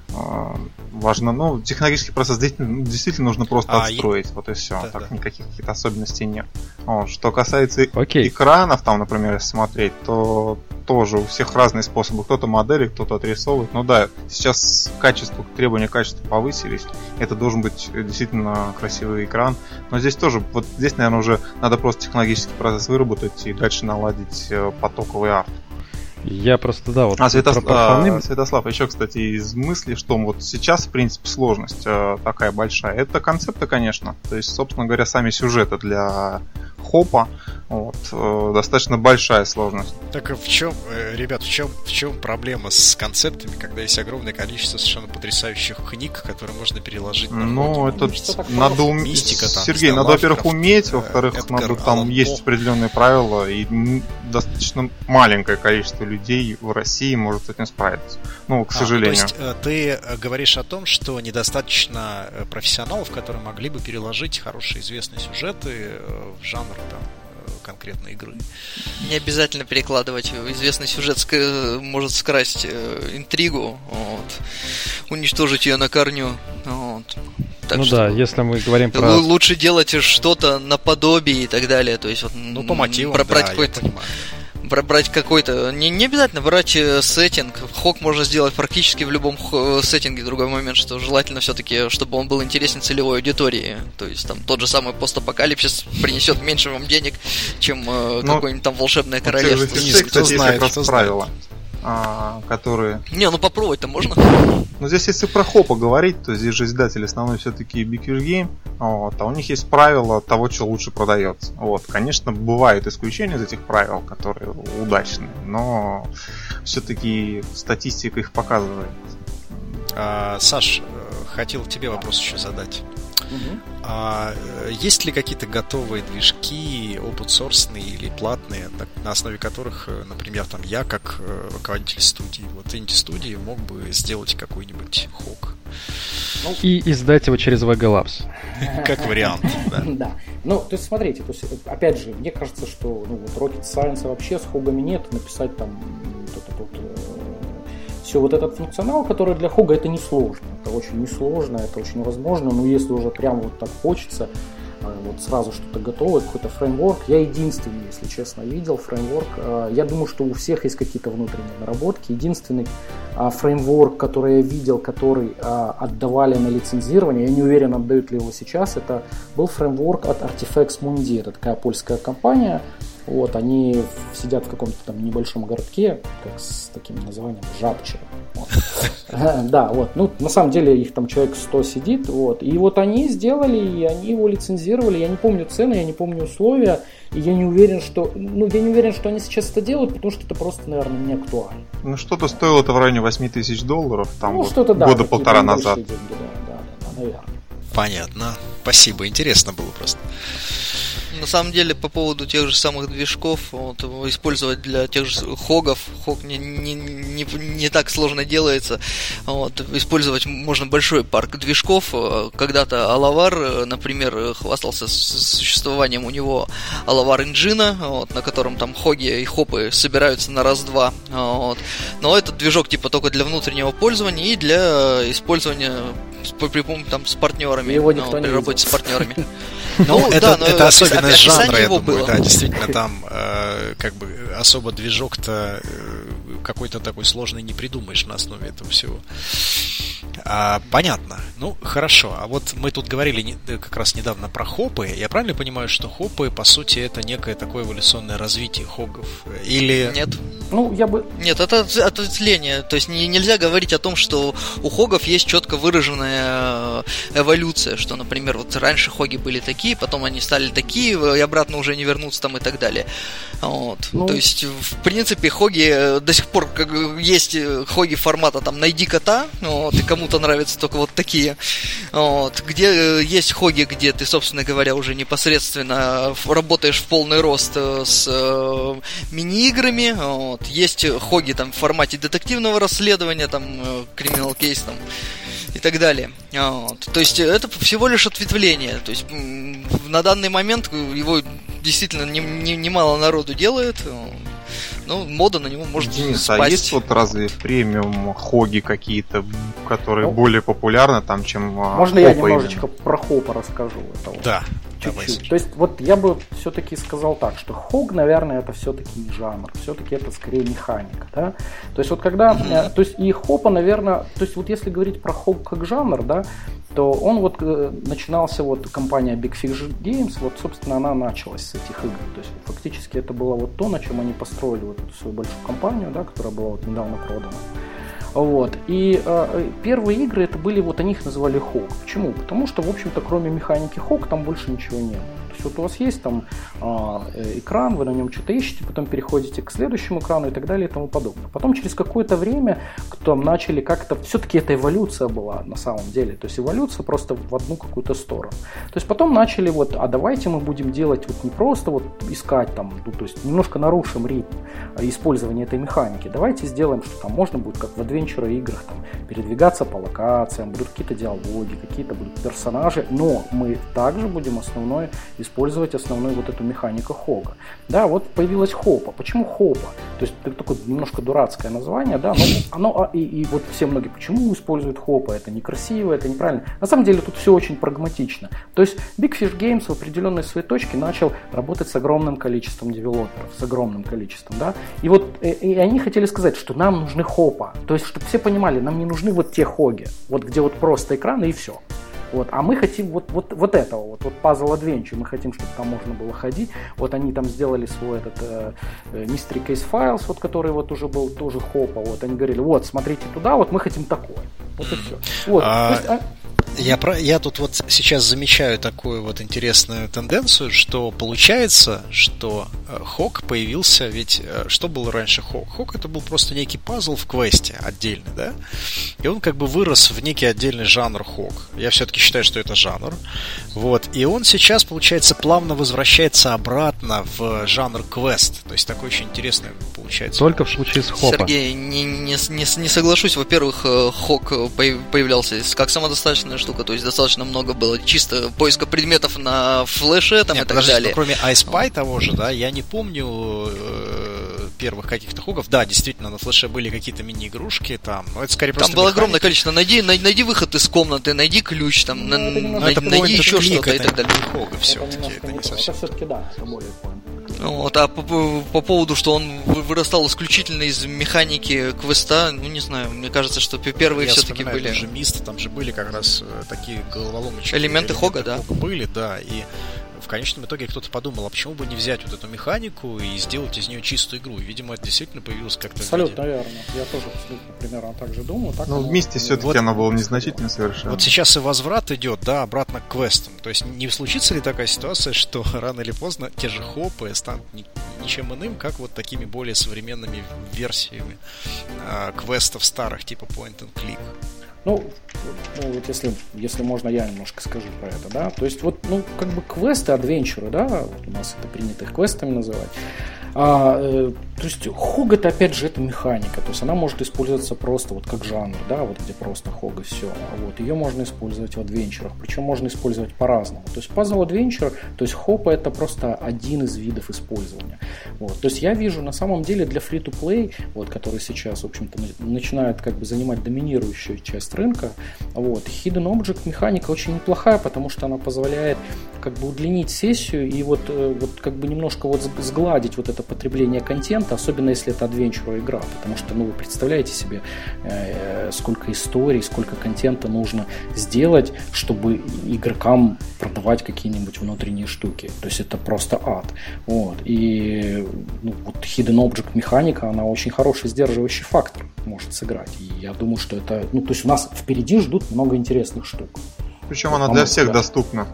э, важно, ну, технологический процесс действительно, нужно просто а, отстроить, и... вот и все, да, так да. никаких каких-то особенностей нет. Вот. Что касается Окей. экранов, там, например, смотреть, то тоже у всех разные способы, кто-то модели, кто-то отрисовывает, ну да, сейчас качество, требования качества повысились, это должен быть действительно красивый экран, но здесь тоже, вот здесь наверное, уже надо просто технологический процесс выработать и дальше наладить э, потоковый арт. Я просто, да, вот... А, Святослав, а, Святослав, еще, кстати, из мысли, что вот сейчас, в принципе, сложность э, такая большая. Это концепты, конечно. То есть, собственно говоря, сами сюжеты для хопа, вот, э, достаточно большая сложность. Так в чем, э, ребят, в чем, в чем проблема с концептами, когда есть огромное количество совершенно потрясающих книг, которые можно переложить на Ну, это надо уметь... Сергей, надо, во-первых, уметь, во-вторых, Эдгар, надо там Алан есть определенные правила, и достаточно маленькое количество людей в России может с этим справиться. Ну, к сожалению. А, то есть ты говоришь о том, что недостаточно профессионалов, которые могли бы переложить хорошие известные сюжеты в жанр там, конкретной игры. Не обязательно перекладывать. Известный сюжет ск- может скрасть э, интригу, вот, уничтожить ее на корню. Вот. Так ну что да, если мы говорим про... Лучше делать что-то наподобие и так далее. То есть вот, ну, по мотивам, про, да, какой-то брать какой-то... Не, не обязательно брать э, сеттинг. Хок можно сделать практически в любом э, сеттинге. Другой момент, что желательно все-таки, чтобы он был интересен целевой аудитории. То есть там тот же самый постапокалипсис принесет меньше вам денег, чем э, ну, какое-нибудь там волшебное королевство. Кстати, кто знает, кто правила а, которые... Не, ну попробовать-то можно. Ну здесь если про хопа говорить, то здесь же издатель основной все-таки Big Game, вот, а у них есть правила того, что лучше продается. Вот, конечно, бывают исключения из этих правил, которые удачные, но все-таки статистика их показывает. А, Саш, э, хотел тебе вопрос еще задать. Угу. А э, есть ли какие-то готовые движки, open source или платные, на основе которых, э, например, там я, как э, руководитель студии, вот инди-студии, мог бы сделать какой-нибудь хок? Ну, и издать его через VG Labs. Как вариант, да. Да. Ну, то есть, смотрите, то есть, опять же, мне кажется, что ну, вот Rocket Science вообще с хогами нет, написать там вот это вот все вот этот функционал, который для Хога это несложно. Это очень несложно, это очень возможно, но если уже прямо вот так хочется, э, вот сразу что-то готовое, какой-то фреймворк. Я единственный, если честно, видел фреймворк. Э, я думаю, что у всех есть какие-то внутренние наработки. Единственный э, фреймворк, который я видел, который отдавали на лицензирование, я не уверен, отдают ли его сейчас, это был фреймворк от Artifacts Mundi. Это такая польская компания, вот, они сидят в каком-то там небольшом городке, как с таким названием Жабче. Вот. Да, вот. Ну, на самом деле их там человек 100 сидит, вот. И вот они сделали, и они его лицензировали. Я не помню цены, я не помню условия. И я не уверен, что... Ну, я не уверен, что они сейчас это делают, потому что это просто, наверное, не актуально. Ну, что-то стоило это в районе 8 тысяч долларов, там ну, вот что-то, да, года полтора назад. Деньги, да, да, да, наверное. Понятно. Спасибо, интересно было просто. На самом деле, по поводу тех же самых движков, вот, использовать для тех же хогов, хог не, не, не, не так сложно делается. Вот, использовать можно большой парк движков. Когда-то Алавар, например, хвастался существованием у него Алавар инжина, вот, на котором там хоги и хопы собираются на раз-два. Вот. Но этот движок типа только для внутреннего пользования и для использования при, там, с партнерами. Его никто ну, не при работе с партнерами. Ну, это, ну, это особенность жанра, я думаю, да, действительно, там э, как бы особо движок-то э, какой-то такой сложный не придумаешь на основе этого всего. А, понятно. Ну, хорошо. А вот мы тут говорили не, э, как раз недавно про хопы. Я правильно понимаю, что хопы, по сути, это некое такое эволюционное развитие хогов? Или... Нет. Ну, я бы... Нет, это ответвление. То есть не, нельзя говорить о том, что у хогов есть четко выраженная э, эволюция, что, например, вот раньше хоги были такие, потом они стали такие, и обратно уже не вернутся там и так далее. Вот. Ну... То есть, в принципе, хоги э, до сих пор как, есть хоги формата там «найди кота», вот, и кому-то нравятся только вот такие. Вот. Где э, есть хоги, где ты, собственно говоря, уже непосредственно работаешь в полный рост э, с э, мини-играми. Вот. Есть хоги там в формате детективного расследования, там, криминал кейс там и так далее. Вот. То есть это всего лишь ответвление. То есть на данный момент его действительно немало не, не народу делает. Ну, мода на него может Денис, спасть. а есть вот разве премиум хоги какие-то, которые ну, более популярны там, чем а, Можно я немножечко именно? про хопа расскажу? Это вот. Да. Чуть-чуть. То есть вот я бы все-таки сказал так, что хог, наверное, это все-таки не жанр, все-таки это скорее механика, да. То есть вот когда, mm-hmm. то есть и хопа, наверное, то есть вот если говорить про хог как жанр, да, то он вот э, начинался вот компания Big Fish Games, вот собственно она началась с этих игр, то есть фактически это было вот то, на чем они построили вот эту свою большую компанию, да, которая была вот недавно продана. Вот. И э, первые игры это были, вот они их называли Хок. Почему? Потому что, в общем-то, кроме механики Хок там больше ничего не было есть вот у вас есть там а, э, экран, вы на нем что-то ищете, потом переходите к следующему экрану и так далее и тому подобное. Потом через какое-то время кто начали как-то, все-таки это эволюция была на самом деле, то есть эволюция просто в одну какую-то сторону. То есть потом начали вот, а давайте мы будем делать вот не просто вот искать там, ну, то есть немножко нарушим ритм использования этой механики, давайте сделаем, что там можно будет, как в адвенчура играх, там, передвигаться по локациям, будут какие-то диалоги, какие-то будут персонажи, но мы также будем основное использовать использовать основную вот эту механику хога. Да, вот появилась хопа. Почему хопа? То есть такое немножко дурацкое название, да, но оно, а, и, и вот все многие, почему используют хопа? Это некрасиво, это неправильно. На самом деле тут все очень прагматично. То есть Big Fish Games в определенной своей точке начал работать с огромным количеством девелоперов, с огромным количеством, да, и вот э, и они хотели сказать, что нам нужны хопа, то есть чтобы все понимали, нам не нужны вот те хоги, вот где вот просто экраны и все. Вот. А мы хотим вот, вот, вот этого, вот, вот Puzzle Adventure, мы хотим, чтобы там можно было ходить. Вот они там сделали свой этот э, э, Mystery Case Files, вот, который вот уже был тоже хопа. Вот они говорили, вот, смотрите туда, вот мы хотим такое. Вот и все. Вот. А... есть, а... Я, про, я тут вот сейчас замечаю такую вот интересную тенденцию, что получается, что э, Хок появился, ведь э, что было раньше Хок? Хок это был просто некий пазл в квесте отдельный, да? И он как бы вырос в некий отдельный жанр Хок. Я все-таки считаю, что это жанр. Вот. И он сейчас, получается, плавно возвращается обратно в жанр квест. То есть такой очень интересный получается. Только в случае с Хопа. Сергей, не, не, не, не соглашусь. Во-первых, э, Хок появлялся как самодостаточная штука, то есть достаточно много было чисто поиска предметов на флеше там Нет, и так подожди, далее. кроме iSpy того же, да, я не помню э, первых каких-то хугов. Да, действительно, на флеше были какие-то мини-игрушки там, но это скорее Там было механика. огромное количество. Найди, най, найди выход из комнаты, найди ключ, там, ну, на, найди, найди еще что-то и так далее. Хога все-таки, это, не совсем. Это все-таки да, это более вот, а по, по поводу, что он вырастал исключительно из механики квеста, ну не знаю, мне кажется, что первые все-таки были. Даже Мист, там же были как раз э, такие головоломочки. Элементы, элементы Хога, да? Хога были, да, и в конечном итоге кто-то подумал, а почему бы не взять вот эту механику и сделать из нее чистую игру? И, видимо, это действительно появилось как-то Абсолютно верно. Я тоже абсолютно примерно так же думаю. Так Но вместе все-таки вот, оно было незначительно совершенно. Вот сейчас и возврат идет, да, обратно к квестам. То есть не случится ли такая ситуация, что рано или поздно те же хопы станут ничем иным, как вот такими более современными версиями э, квестов старых, типа point and click? Ну, ну, вот если, если можно, я немножко скажу про это, да. То есть вот, ну, как бы квесты, адвенчуры, да, вот у нас это принято их квестами называть. А, э, то есть хог это опять же это механика, то есть она может использоваться просто вот как жанр, да, вот где просто хог и все. Вот ее можно использовать в адвенчурах, причем можно использовать по-разному. То есть пазл адвенчур, то есть хопа это просто один из видов использования. Вот. То есть я вижу на самом деле для free-to-play, вот, который сейчас, в общем-то, начинает как бы занимать доминирующую часть рынка, вот, Hidden Object механика очень неплохая, потому что она позволяет как бы удлинить сессию и вот, э, вот как бы немножко вот сгладить вот это это потребление контента, особенно если это адвенчура игра, потому что, ну, вы представляете себе, э, сколько историй, сколько контента нужно сделать, чтобы игрокам продавать какие-нибудь внутренние штуки. То есть это просто ад. Вот. И ну, вот Hidden Object механика, она очень хороший сдерживающий фактор может сыграть. И я думаю, что это... Ну, то есть у нас впереди ждут много интересных штук. Причем она для всех доступна.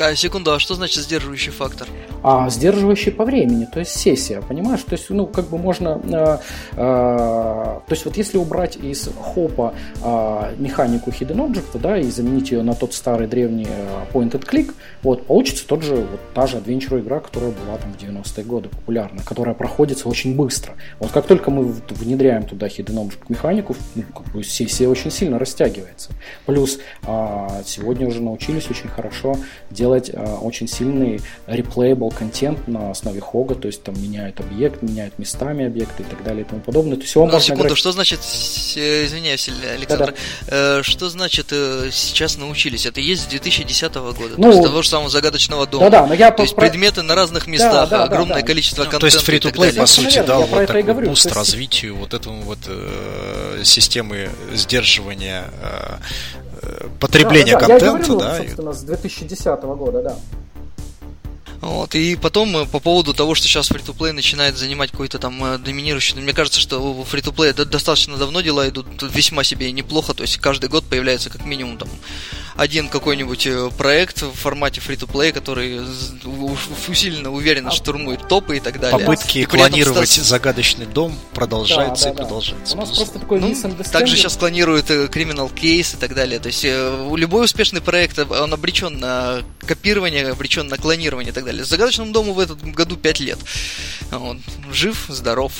А, секунду, а что значит сдерживающий фактор? А сдерживающий по времени, то есть сессия, понимаешь? То есть, ну, как бы можно... Э, э, то есть, вот если убрать из хопа э, механику Hidden Object, да, и заменить ее на тот старый древний э, Point and Click, вот, получится тот же, вот та же адвенчур игра, которая была там в 90-е годы популярна, которая проходится очень быстро. Вот как только мы внедряем туда Hidden Object механику, ну, как бы сессия очень сильно растягивается. Плюс э, сегодня уже научились очень хорошо делать э, очень сильный replayable контент на основе хога, то есть там меняют объект, меняют местами объекты и так далее и тому подобное. То есть его ну, можно секунду, играть... что значит, извиняюсь, Александр, Да-да. что значит сейчас научились? Это есть с 2010 года, ну, то есть того же самого загадочного дома. Да-да, но я то есть про... предметы на разных местах, да, да, огромное да, да. количество ну, контента. То есть free-to-play, по сути, дал вот такой говорю, boost есть... развитию вот этому вот э, системы сдерживания э, потребления да, да, контента, я говорю, да? собственно, с 2010 года, да. Вот, и потом э, по поводу того, что сейчас free-to-play начинает занимать какой-то там э, доминирующий, мне кажется, что у free-to-play достаточно давно дела идут весьма себе неплохо, то есть каждый год появляется как минимум там один какой-нибудь э, проект в формате free-to-play, который усиленно уверенно штурмует топы и так далее. Попытки и клонировать стас... загадочный дом продолжаются да, да, и продолжаются. У нас просто такой ну, Также сейчас клонируют Criminal Case и так далее. То есть любой успешный проект, он обречен на копирование, обречен на клонирование и так далее. Загадочному дому в этом году 5 лет. Он жив, здоров.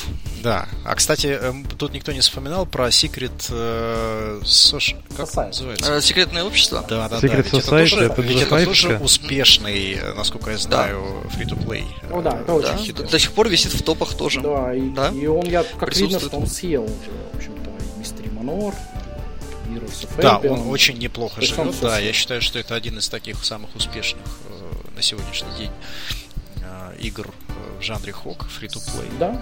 Да. А кстати, эм, тут никто не вспоминал про Secret э, Сош... как Society. называется? Э, секретное общество. Да, да, Secret да. Society, это, тоже, ведь это тоже успешный, э, насколько я знаю, да. free-to-play. Ну да, это очень да. До сих пор висит в топах тоже. Да, и, да? и он, я как видно, что он съел уже, в общем-то, Мистери Манор, да, он очень неплохо живет. Да, я считаю, что это один из таких самых успешных на сегодняшний день э, игр э, в жанре хок, free-to-play. Да,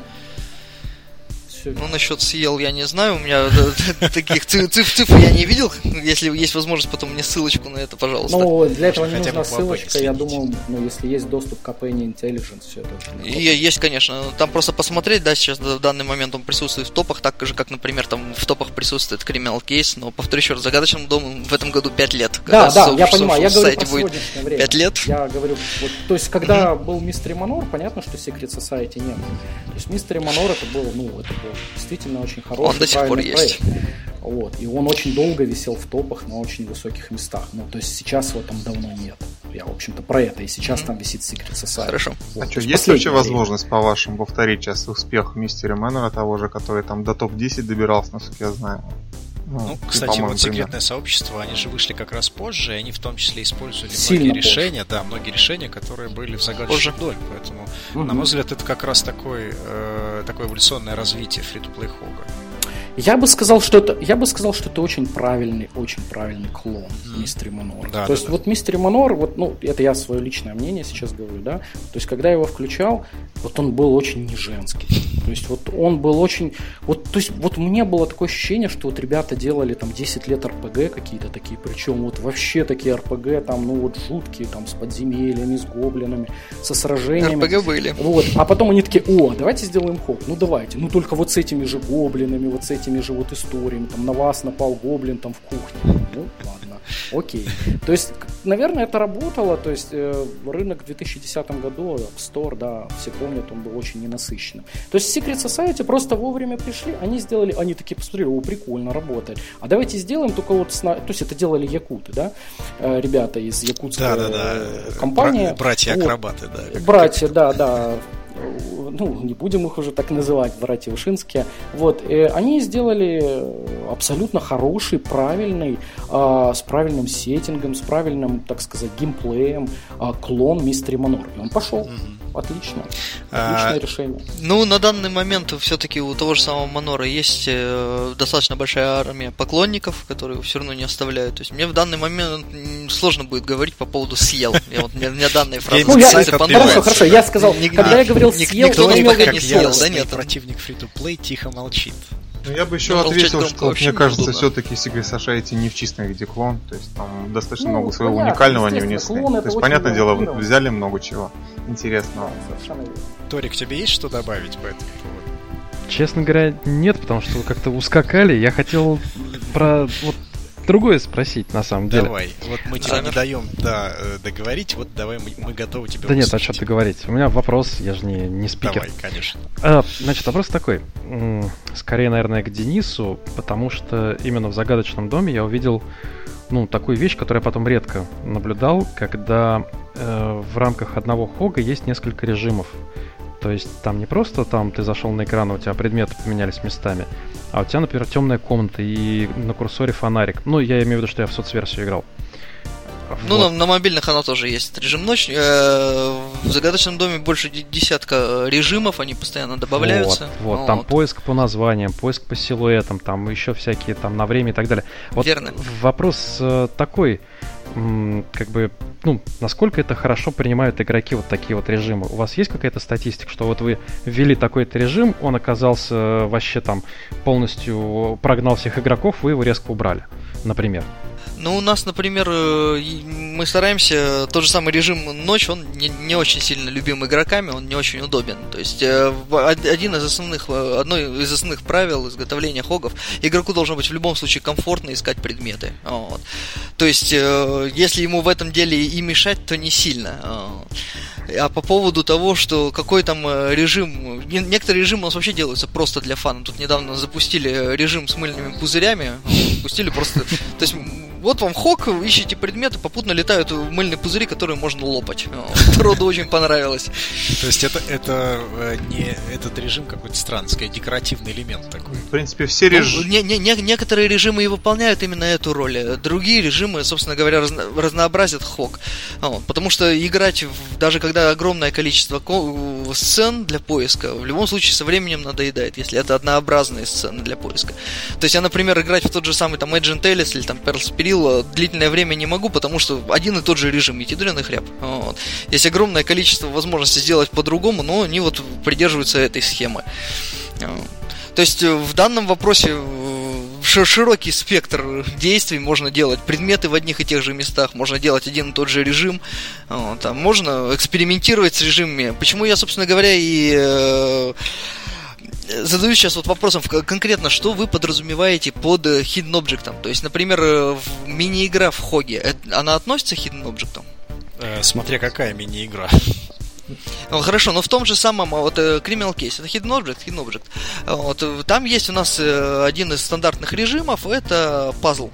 все. Ну, насчет съел я не знаю, у меня таких цифр, я не видел. Если есть возможность, потом мне ссылочку на это, пожалуйста. Ну, для этого не нужна ссылочка, я думаю, ну, если есть доступ к APN Intelligence, все это Есть, конечно. Там просто посмотреть, да, сейчас в данный момент он присутствует в топах, так же, как, например, там в топах присутствует Criminal Case, но, повторю еще раз, загадочному дому в этом году 5 лет. Да, да, я понимаю, я говорю время. 5 лет? Я говорю, вот, то есть, когда был Mystery Manor, понятно, что Secret Society не было. То есть, Mystery Manor это был, ну, это был действительно очень хороший. Он до сих пор есть. Вот. И он очень долго висел в топах на очень высоких местах. Ну, то есть сейчас его там давно нет. Я, в общем-то, про это. И сейчас mm-hmm. там висит Secret Society. Хорошо. Вот. А что, есть вообще возможность, по-вашему, повторить сейчас успех Мистера Мэннера того же, который там до топ-10 добирался, насколько я знаю? Ну, ну кстати, вот секретное сообщество, они же вышли как раз позже, и они в том числе использовали Сильно многие позже. решения, да, многие решения, которые были в загадочном доле. Поэтому, угу. на мой взгляд, это как раз такой, э, такое эволюционное развитие фри-то-плей хога. Я бы сказал, что это, я бы сказал, что это очень правильный, очень правильный клон mm. Мистери Манор. Да, То да, есть да. вот Мистери Манор, вот, ну, это я свое личное мнение сейчас говорю, да. То есть когда я его включал, вот он был очень не женский. То есть вот он был очень, вот, то есть вот мне было такое ощущение, что вот ребята делали там 10 лет РПГ какие-то такие, причем вот вообще такие РПГ там, ну вот жуткие, там с подземельями, с гоблинами, со сражениями. РПГ были. Вот, а потом они такие, о, давайте сделаем хоп, ну давайте, ну только вот с этими же гоблинами, вот с этими этими же вот историями, там на вас напал гоблин там в кухне. Ну, ладно, окей. То есть, наверное, это работало, то есть э, рынок в 2010 году, App Store, да, все помнят, он был очень ненасыщенным. То есть Secret Society просто вовремя пришли, они сделали, они такие посмотрели, о, прикольно, работает. А давайте сделаем только вот, с, то есть это делали якуты, да, э, ребята из якутской да, да, да. компании. Братья-акробаты, вот. да. Братья, да, да, ну, не будем их уже так называть, братья Ушинские, вот, э, они сделали абсолютно хороший, правильный, э, с правильным сеттингом, с правильным, так сказать, геймплеем э, клон Мистери. И он пошел. Mm-hmm. Отлично. Отличное а, решение. Ну, на данный момент все-таки у того же самого Манора есть э, достаточно большая армия поклонников, которые все равно не оставляют. То есть мне в данный момент сложно будет говорить по поводу съел. Я вот мне, мне данные фразы. Ну, я, хорошо, хорошо, я сказал, когда я говорил съел, никто пока не съел, да нет. Противник free-to-play тихо молчит. Ну, я бы еще ну, ответил, что мне кажется, все-таки Secret Society не в чистом виде клон, то есть там достаточно ну, много своего понятно, уникального они внесли. То есть, понятное дело, взяли много чего интересного. Торик, тебе есть что добавить по этому поводу? Честно говоря, нет, потому что вы как-то ускакали. Я хотел про вот другое спросить, на самом деле. Давай, вот мы тебе не даем да, э, договорить, вот давай мы, мы готовы тебе Да услышать. нет, а что договорить? У меня вопрос, я же не, не спикер. Давай, конечно. А, значит, вопрос такой. Скорее, наверное, к Денису, потому что именно в «Загадочном доме» я увидел ну, такую вещь, которую я потом редко наблюдал, когда э, в рамках одного хога есть несколько режимов. То есть там не просто там ты зашел на экран, у тебя предметы поменялись местами, а у тебя, например, темная комната и на курсоре фонарик. Ну, я имею в виду, что я в соцверсию играл. Ну, на, на мобильных оно тоже есть. Режим ночь. Э, в загадочном доме больше десятка режимов, они постоянно добавляются. Вот, вот. там поиск по названиям, поиск по силуэтам, там еще всякие там на время и так далее. Вот Верно. Вопрос э, такой как бы, ну, насколько это хорошо принимают игроки вот такие вот режимы? У вас есть какая-то статистика, что вот вы ввели такой-то режим, он оказался вообще там полностью прогнал всех игроков, вы его резко убрали, например? Ну, у нас, например, э, мы стараемся, тот же самый режим ночь, он не, не очень сильно любим игроками, он не очень удобен. То есть, э, один из основных, э, одно из основных правил изготовления хогов, игроку должно быть в любом случае комфортно искать предметы. Вот. То есть, если ему в этом деле и мешать, то не сильно. А по поводу того, что какой там режим... Некоторые режимы у нас вообще делаются просто для фана. Тут недавно запустили режим с мыльными пузырями. Пустили просто... То есть вот вам хок, ищите предметы, попутно летают мыльные пузыри, которые можно лопать. Роду очень понравилось. То есть это, это э, не этот режим какой-то странный, сказать, декоративный элемент такой. В принципе, все ну, режимы... Не, не, не, некоторые режимы и выполняют именно эту роль. Другие режимы, собственно говоря, разно, разнообразят хок. Вот, потому что играть, в, даже когда огромное количество сцен для поиска, в любом случае со временем надоедает, если это однообразные сцены для поиска. То есть я, например, играть в тот же самый там Agent Alice или там Pearl Spirit говорил, длительное время не могу, потому что один и тот же режим, ведь ядреный хряб. Вот. Есть огромное количество возможностей сделать по-другому, но они вот придерживаются этой схемы. То есть э, в данном вопросе э, широкий спектр действий можно делать. Предметы в одних и тех же местах, можно делать один и тот же режим. А можно экспериментировать с режимами. Почему я, собственно говоря, и э, задаю сейчас вот вопросом конкретно, что вы подразумеваете под э, hidden object? То есть, например, э, мини-игра в Хоге, она относится к hidden object? Э, смотря какая мини-игра. Ну, хорошо, но в том же самом вот Criminal Case, это Hidden Object, Hidden Object. Вот, там есть у нас один из стандартных режимов, это пазл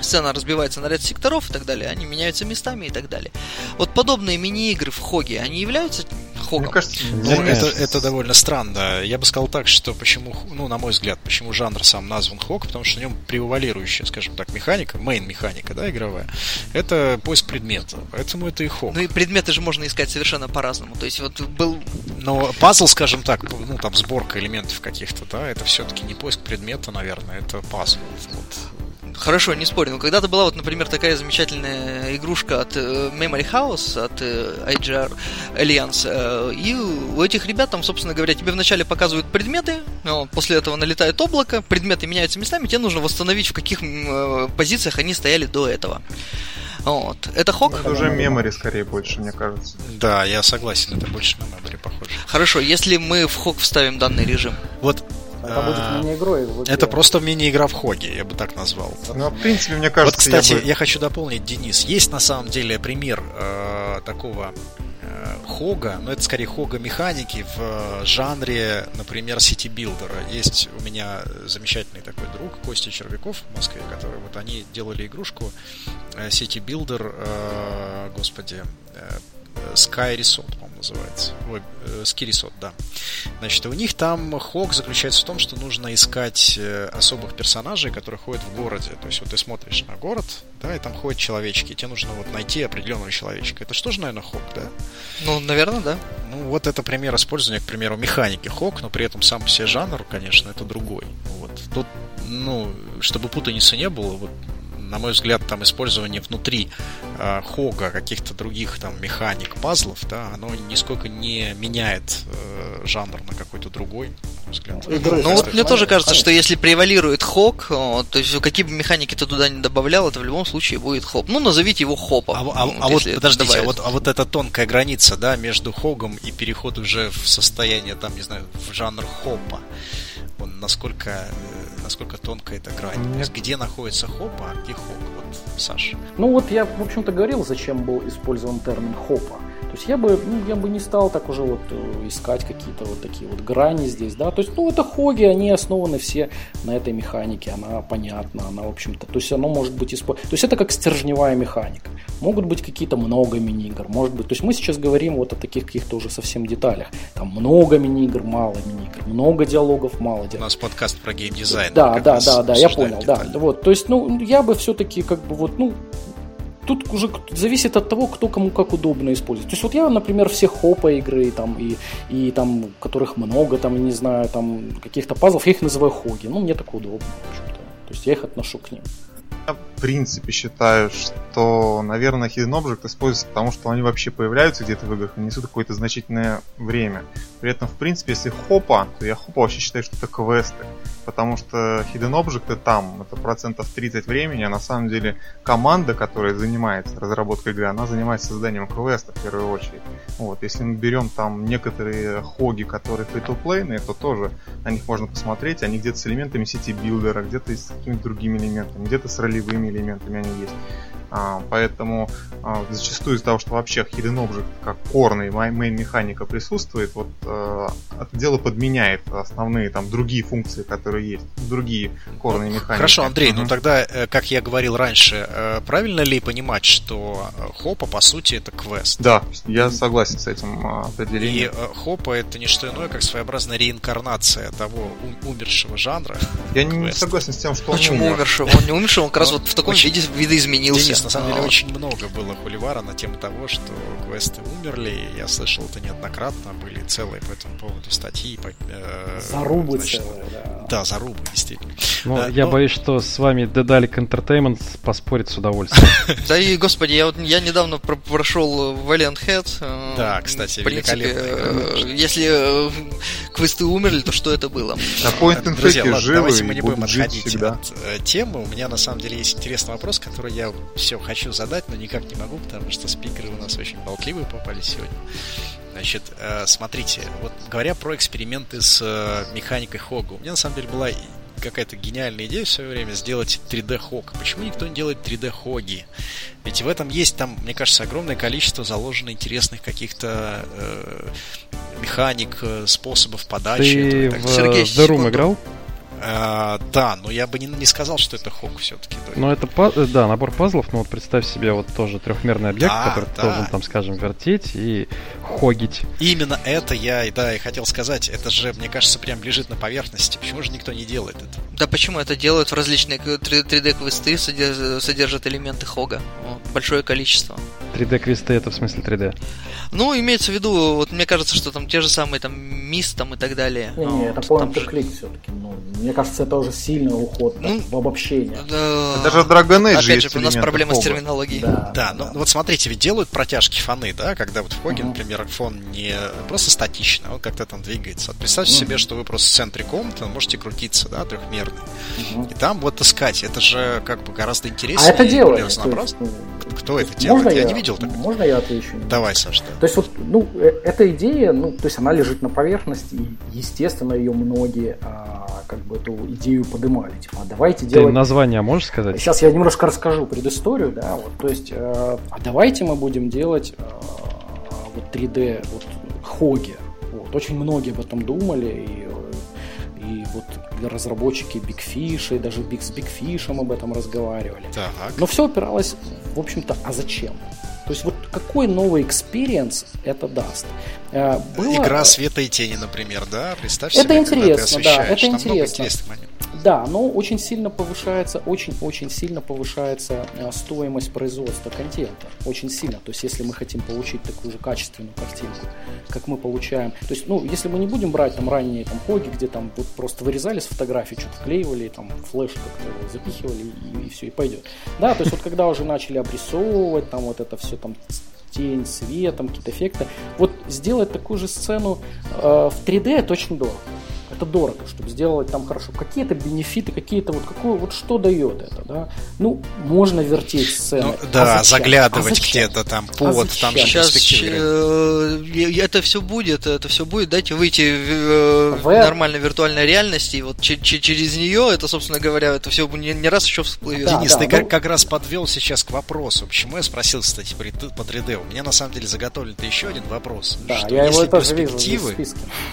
сцена разбивается на ряд секторов и так далее, они меняются местами и так далее. Вот подобные мини-игры в Хоге, они являются Хогом? Мне кажется, ну, это, это довольно странно. Я бы сказал так, что почему, ну, на мой взгляд, почему жанр сам назван Хог, потому что в нем превалирующая, скажем так, механика, мейн-механика, да, игровая, это поиск предмета, поэтому это и Хог. Ну и предметы же можно искать совершенно по-разному, то есть вот был... Но пазл, скажем так, ну, там сборка элементов каких-то, да, это все-таки не поиск предмета, наверное, это пазл. Вот Хорошо, не спорю. Но когда-то была вот, например, такая замечательная игрушка от э, Memory House, от э, IGR Alliance. Э, и у этих ребят там, собственно говоря, тебе вначале показывают предметы, но после этого налетает облако, предметы меняются местами, тебе нужно восстановить, в каких позициях они стояли до этого. Вот. Это хок? Это уже мемори скорее больше, мне кажется. Да, я согласен, это больше на мемори похоже. Хорошо, если мы в хок вставим данный режим. Вот это будет а, мини-игрой. Это просто мини-игра в хоге, я бы так назвал. Ну, в принципе, мне кажется... Вот, кстати, я, бы... я хочу дополнить, Денис. Есть на самом деле пример э, такого э, хога, но это скорее хога механики в э, жанре, например, сити-билдера. Есть у меня замечательный такой друг, Костя Червяков в Москве, который вот они делали игрушку city-builder, э, господи, э, Sky Resort, по-моему, называется. Ой, э, Ski Resort, да. Значит, у них там хог заключается в том, что нужно искать э, особых персонажей, которые ходят в городе. То есть вот ты смотришь на город, да, и там ходят человечки, и тебе нужно вот найти определенного человечка. Это что же, наверное, хок, да? Ну, наверное, да. Ну, вот это пример использования, к примеру, механики хок, но при этом сам по себе жанр, конечно, это другой. Вот. Тут, ну, чтобы путаницы не было, вот на мой взгляд, там использование внутри э, хога каких-то других там механик, пазлов, да, оно нисколько не меняет э, жанр на какой-то другой, на мой взгляд. Ну вот мне тоже кажется, что если превалирует хог, то есть какие бы механики ты туда не добавлял, это в любом случае будет хоп. Ну, назовите его хопом. А, а, а вот подождите, а вот, а вот эта тонкая граница, да, между хогом и переход уже в состояние, там, не знаю, в жанр хопа, он насколько э, насколько тонкая эта грань. Нет. То есть где находится хопа, а где хоп. Вот, Саша. Ну вот я, в общем-то, говорил, зачем был использован термин хопа. То есть я бы, ну, я бы не стал так уже вот э, искать какие-то вот такие вот грани здесь, да. То есть, ну, это хоги, они основаны все на этой механике, она понятна, она, в общем-то, то есть оно может быть использовано. То есть это как стержневая механика. Могут быть какие-то много мини-игр, может быть. То есть мы сейчас говорим вот о таких каких-то уже совсем деталях. Там много мини-игр, мало мини-игр, много диалогов, мало диалогов. У нас подкаст про геймдизайн. Да, да, да, да, я понял, детали. да. Вот, то есть, ну, я бы все-таки как бы вот, ну, тут уже зависит от того, кто кому как удобно использовать. То есть вот я, например, все хопа игры, там, и, и там, которых много, там, не знаю, там, каких-то пазлов, я их называю хоги. Ну, мне так удобно, в общем-то. То есть я их отношу к ним. Я в принципе считаю, что, наверное, Hidden Object используется потому, что они вообще появляются где-то в играх и несут какое-то значительное время. При этом, в принципе, если хопа, то я хопа вообще считаю, что это квесты. Потому что Hidden Object там, это процентов 30 времени, а на самом деле команда, которая занимается разработкой игры, она занимается созданием квеста в первую очередь. Вот, если мы берем там некоторые хоги, которые free-to-play, то тоже на них можно посмотреть, они где-то с элементами сети билдера, где-то с какими-то другими элементами, где-то с ролевыми элементами они есть. А, поэтому а, зачастую из-за того, что вообще Hidden Object как корный main механика присутствует, вот а, это дело подменяет основные там другие функции, которые есть, другие корные механики. Хорошо, Андрей, угу. ну тогда, э, как я говорил раньше, э, правильно ли понимать, что э, Хопа по сути это квест? Да, я согласен с этим определением. И Хопа это не что иное, как своеобразная реинкарнация того умершего жанра. Я квест. не согласен с тем, что Почему он умер. умершего? Он не умерший, он как раз вот в таком виде видоизменился. Денис, на самом деле, очень много было хуливара на тему того, что квесты умерли. Я слышал это неоднократно, были целые по этому поводу статьи. Зарубы значит, целые, да. Да, зарубы, действительно. Ну, да, я но... боюсь, что с вами Dedalic Entertainment поспорит с удовольствием. Да и, господи, я вот я недавно прошел Valiant Head. Э, да, кстати, великолепно. Если э, квесты умерли, то что это было? На Point and Друзья, давайте мы не будем отходить от э, темы. У меня на самом деле есть интересный вопрос, который я все хочу задать, но никак не могу, потому что спикеры у нас очень болтливые попали сегодня. Значит, э, смотрите, вот говоря про эксперименты с э, механикой Хога, у меня на самом деле была какая-то гениальная идея в свое время сделать 3D хог. Почему никто не делает 3D хоги? Ведь в этом есть там, мне кажется, огромное количество заложено интересных каких-то э, механик, э, способов подачи. Ты в Сергей, The Room играл? А, да, но я бы не, не сказал, что это хок все-таки. Ну, это, э, да, набор пазлов, но вот представь себе вот тоже трехмерный объект, да, который да. должен там, скажем, вертеть и хогить. Именно это я, да, и хотел сказать. Это же, мне кажется, прям лежит на поверхности. Почему же никто не делает это? Да почему это делают в различные 3D-квесты, содержат элементы хога. Большое количество. 3D-квесты это в смысле 3D? Ну, имеется в виду, вот мне кажется, что там те же самые там мисс там и так далее. Не, не, это point and click все-таки. Ну, мне кажется, это уже сильный уход ну, в обобщение. Да, Даже в Dragon Age Опять же, у нас проблема с терминологией. Да, да, да, ну вот смотрите, ведь делают протяжки фоны, да, когда вот в Хоге, uh-huh. например, фон не просто статичный, а он как-то там двигается. Вот представьте uh-huh. себе, что вы просто в центре комнаты можете крутиться, да, трехмерный. Uh-huh. И там вот искать, это же как бы гораздо интереснее. А это делает. Кто это делает? Можно я, я не видел так. Можно я отвечу? Давай, Саш. Да. То есть вот, ну, э, эта идея, ну, то есть она лежит на поверхности, и, естественно, ее многие а, как бы эту идею подымали. Типа, а давайте Ты делать... название можешь сказать? Сейчас я немножко расскажу предысторию, да, вот, то есть, э, а давайте мы будем делать э, вот 3D, вот, хоги. Вот, очень многие об этом думали, и и вот разработчики Big Fish, и даже Big, с Big Fish об этом разговаривали. Так. Но все опиралось, в общем-то, а зачем? То есть вот какой новый experience это даст? Э, было... Игра света и тени, например, да? Представь это себе, интересно, да, это Там интересно. Да, но очень сильно повышается, очень-очень сильно повышается э, стоимость производства контента. Очень сильно. То есть, если мы хотим получить такую же качественную картинку, как мы получаем. То есть, ну, если мы не будем брать там ранние там хоги, где там вот просто вырезали с фотографии, что-то вклеивали, там флеш как-то запихивали и, и все, и пойдет. Да, то есть вот когда уже начали обрисовывать, там вот это все там тень, свет, там какие-то эффекты. Вот сделать такую же сцену э, в 3D это очень дорого это дорого, чтобы сделать там хорошо. Какие-то бенефиты, какие-то вот какое, вот что дает это, да? Ну, можно вертеть сцены. Ну, да, а заглядывать а где-то там под, а там Сейчас э, это все будет, это все будет. Дайте выйти в, в... нормальной виртуальной реальности, и вот через нее это, собственно говоря, это все не, не раз еще всплывет. Да, Денис, да, ты ну... как, как раз подвел сейчас к вопросу. Почему я спросил, кстати, по 3D? У меня на самом деле заготовлен еще один вопрос. Да, что я его тоже вижу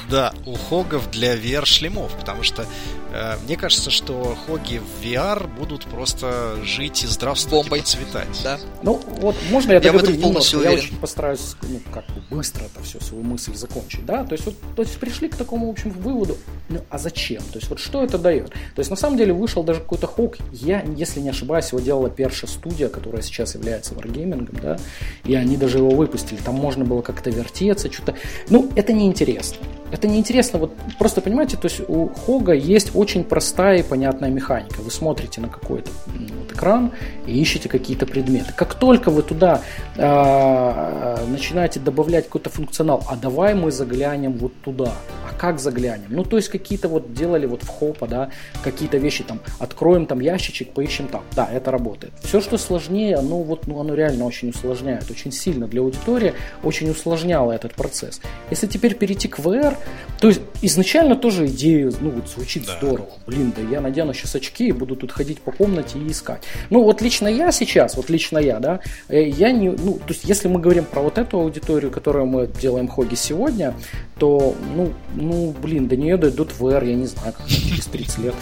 да, у Хогов для VR VR-шлемов, потому что э, мне кажется, что хоги в VR будут просто жить и здравствовать Бомбой. и процветать. Да. Ну, вот можно я Я в этом полностью немножко? Я очень постараюсь, ну, как бы быстро это все, свою мысль закончить, да? То есть вот, то есть пришли к такому, в общем, выводу, ну, а зачем? То есть вот что это дает? То есть на самом деле вышел даже какой-то хок, я, если не ошибаюсь, его делала Перша студия, которая сейчас является варгеймингом, да? И они даже его выпустили, там можно было как-то вертеться, что-то... Ну, это неинтересно. Это неинтересно, вот просто понимаете, то есть у Хога есть очень простая и понятная механика. Вы смотрите на вот экран и ищете какие-то предметы. Как только вы туда а, начинаете добавлять какой-то функционал, а давай мы заглянем вот туда. А как заглянем? Ну, то есть какие-то вот делали вот в хопа, да, какие-то вещи там, откроем там ящичек, поищем там. Да, это работает. Все, что сложнее, ну вот, ну оно реально очень усложняет, очень сильно для аудитории, очень усложняло этот процесс. Если теперь перейти к VR, то есть изначально тоже идея, ну вот звучит Да. здорово. Блин, да я надену сейчас очки и буду тут ходить по комнате и искать. Ну вот лично я сейчас, вот лично я, да, э, я не, ну, то есть если мы говорим про вот эту аудиторию, которую мы делаем хоги сегодня, то, ну, ну, блин, до нее дойдут в VR, я не знаю, как через 30 лет.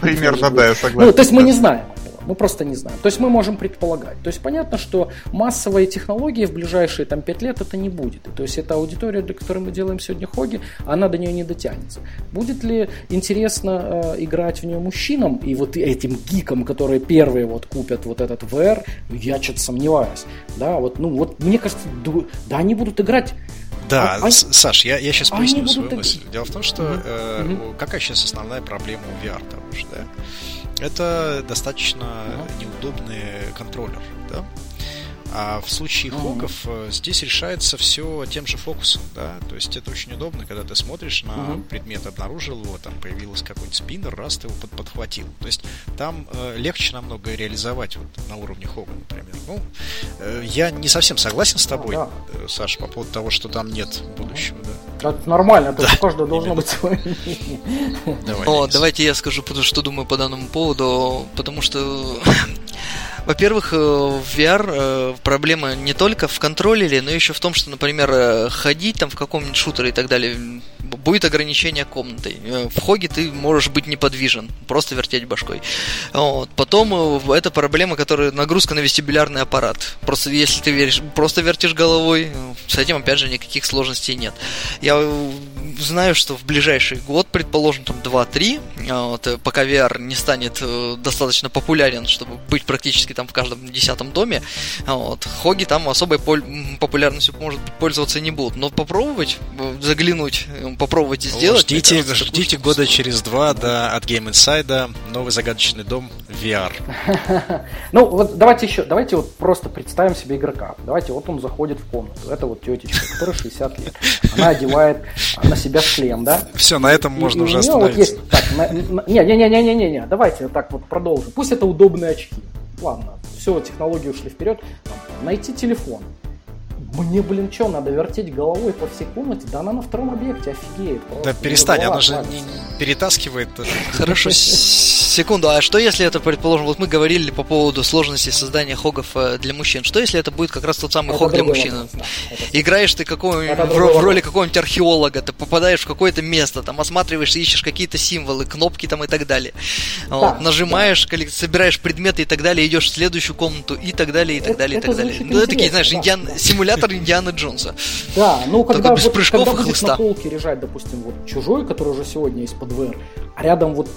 Примерно, да, я согласен. Ну, то есть мы не знаем этого. Мы просто не знаем. То есть мы можем предполагать. То есть понятно, что массовые технологии в ближайшие там 5 лет это не будет. То есть эта аудитория, для которой мы делаем сегодня хоги, она до нее не дотянется. Будет ли интересно э, играть в нее мужчинам и вот этим гикам, которые первые вот купят вот этот VR, я что-то сомневаюсь. Да, вот, ну вот мне кажется, да, они будут играть Да, А- а- Саш, я, я сейчас поясню свою мысль. Дело в том, что Мгм. э, какая сейчас основная проблема у VR того же, да? Это достаточно неудобный контроллер, да? А в случае Ага. хогов э, здесь решается все тем же фокусом, да? То есть это очень удобно, когда ты смотришь на Мгм. предмет, обнаружил его, там появился какой-нибудь спиннер, раз ты его под- подхватил. То есть там э, легче намного реализовать вот на уровне хога, например. Ну, э, я не совсем согласен с тобой, да. э, Саш, по поводу того, что там нет будущего, да? Это нормально, это у каждого должно быть свое мнение. Давай, О, давайте я скажу, потому что думаю по данному поводу, потому что, во-первых, э, в VR э, проблема не только в контроллере, но еще в том, что, например, э, ходить там в каком-нибудь шутере и так далее, будет ограничение комнатой. В хоге ты можешь быть неподвижен, просто вертеть башкой. Вот. Потом это проблема, которая нагрузка на вестибулярный аппарат. Просто если ты веришь, просто вертишь головой, с этим опять же никаких сложностей нет. Я знаю, что в ближайший год, предположим, там 2-3, а, вот, э, пока VR не станет э, достаточно популярен, чтобы быть практически там в каждом десятом доме, а, вот, хоги там особой популярностью, может быть, пользоваться не будут. Но попробовать, э, заглянуть, попробовать и сделать... ждите, кажется, ждите года стоит. через два до от Game Inside новый загадочный дом VR. Ну, вот давайте еще, давайте вот просто представим себе игрока. Давайте, вот он заходит в комнату. Это вот тетечка, которая 60 лет. Она одевает на себя шлем, да? Все, на этом можно и уже неё вот остановиться. есть, так, на- на- не, не, не, не, не, не, не, давайте вот так вот продолжим. Пусть это удобные очки. Ладно, все, технологии ушли вперед. Найти телефон. Мне, блин, что, надо вертеть головой по всей комнате? Да она на втором объекте, офигеет. Да просто. перестань, Голова она же не- не перетаскивает. Хорошо, секунду. А что если это, предположим, вот мы говорили по поводу сложности создания хогов э, для мужчин. Что если это будет как раз тот самый Это хог для мужчин? вопрос, да, Играешь ты какого Это в, в роли какого-нибудь археолога, ты попадаешь в какое-то место, там осматриваешь, ищешь какие-то символы, кнопки там и так далее. Вот, нажимаешь, коллек- собираешь предметы и так далее, идешь в следующую комнату и так далее, и так далее, и так далее. Ну, это такие, знаешь, интересно, Индиан- да, да. симулятор Индианы Джонса. Да, ну когда, без вот, прыжков когда и хлыста. на полке лежать, допустим, вот чужой, который уже сегодня есть под VR, а рядом вот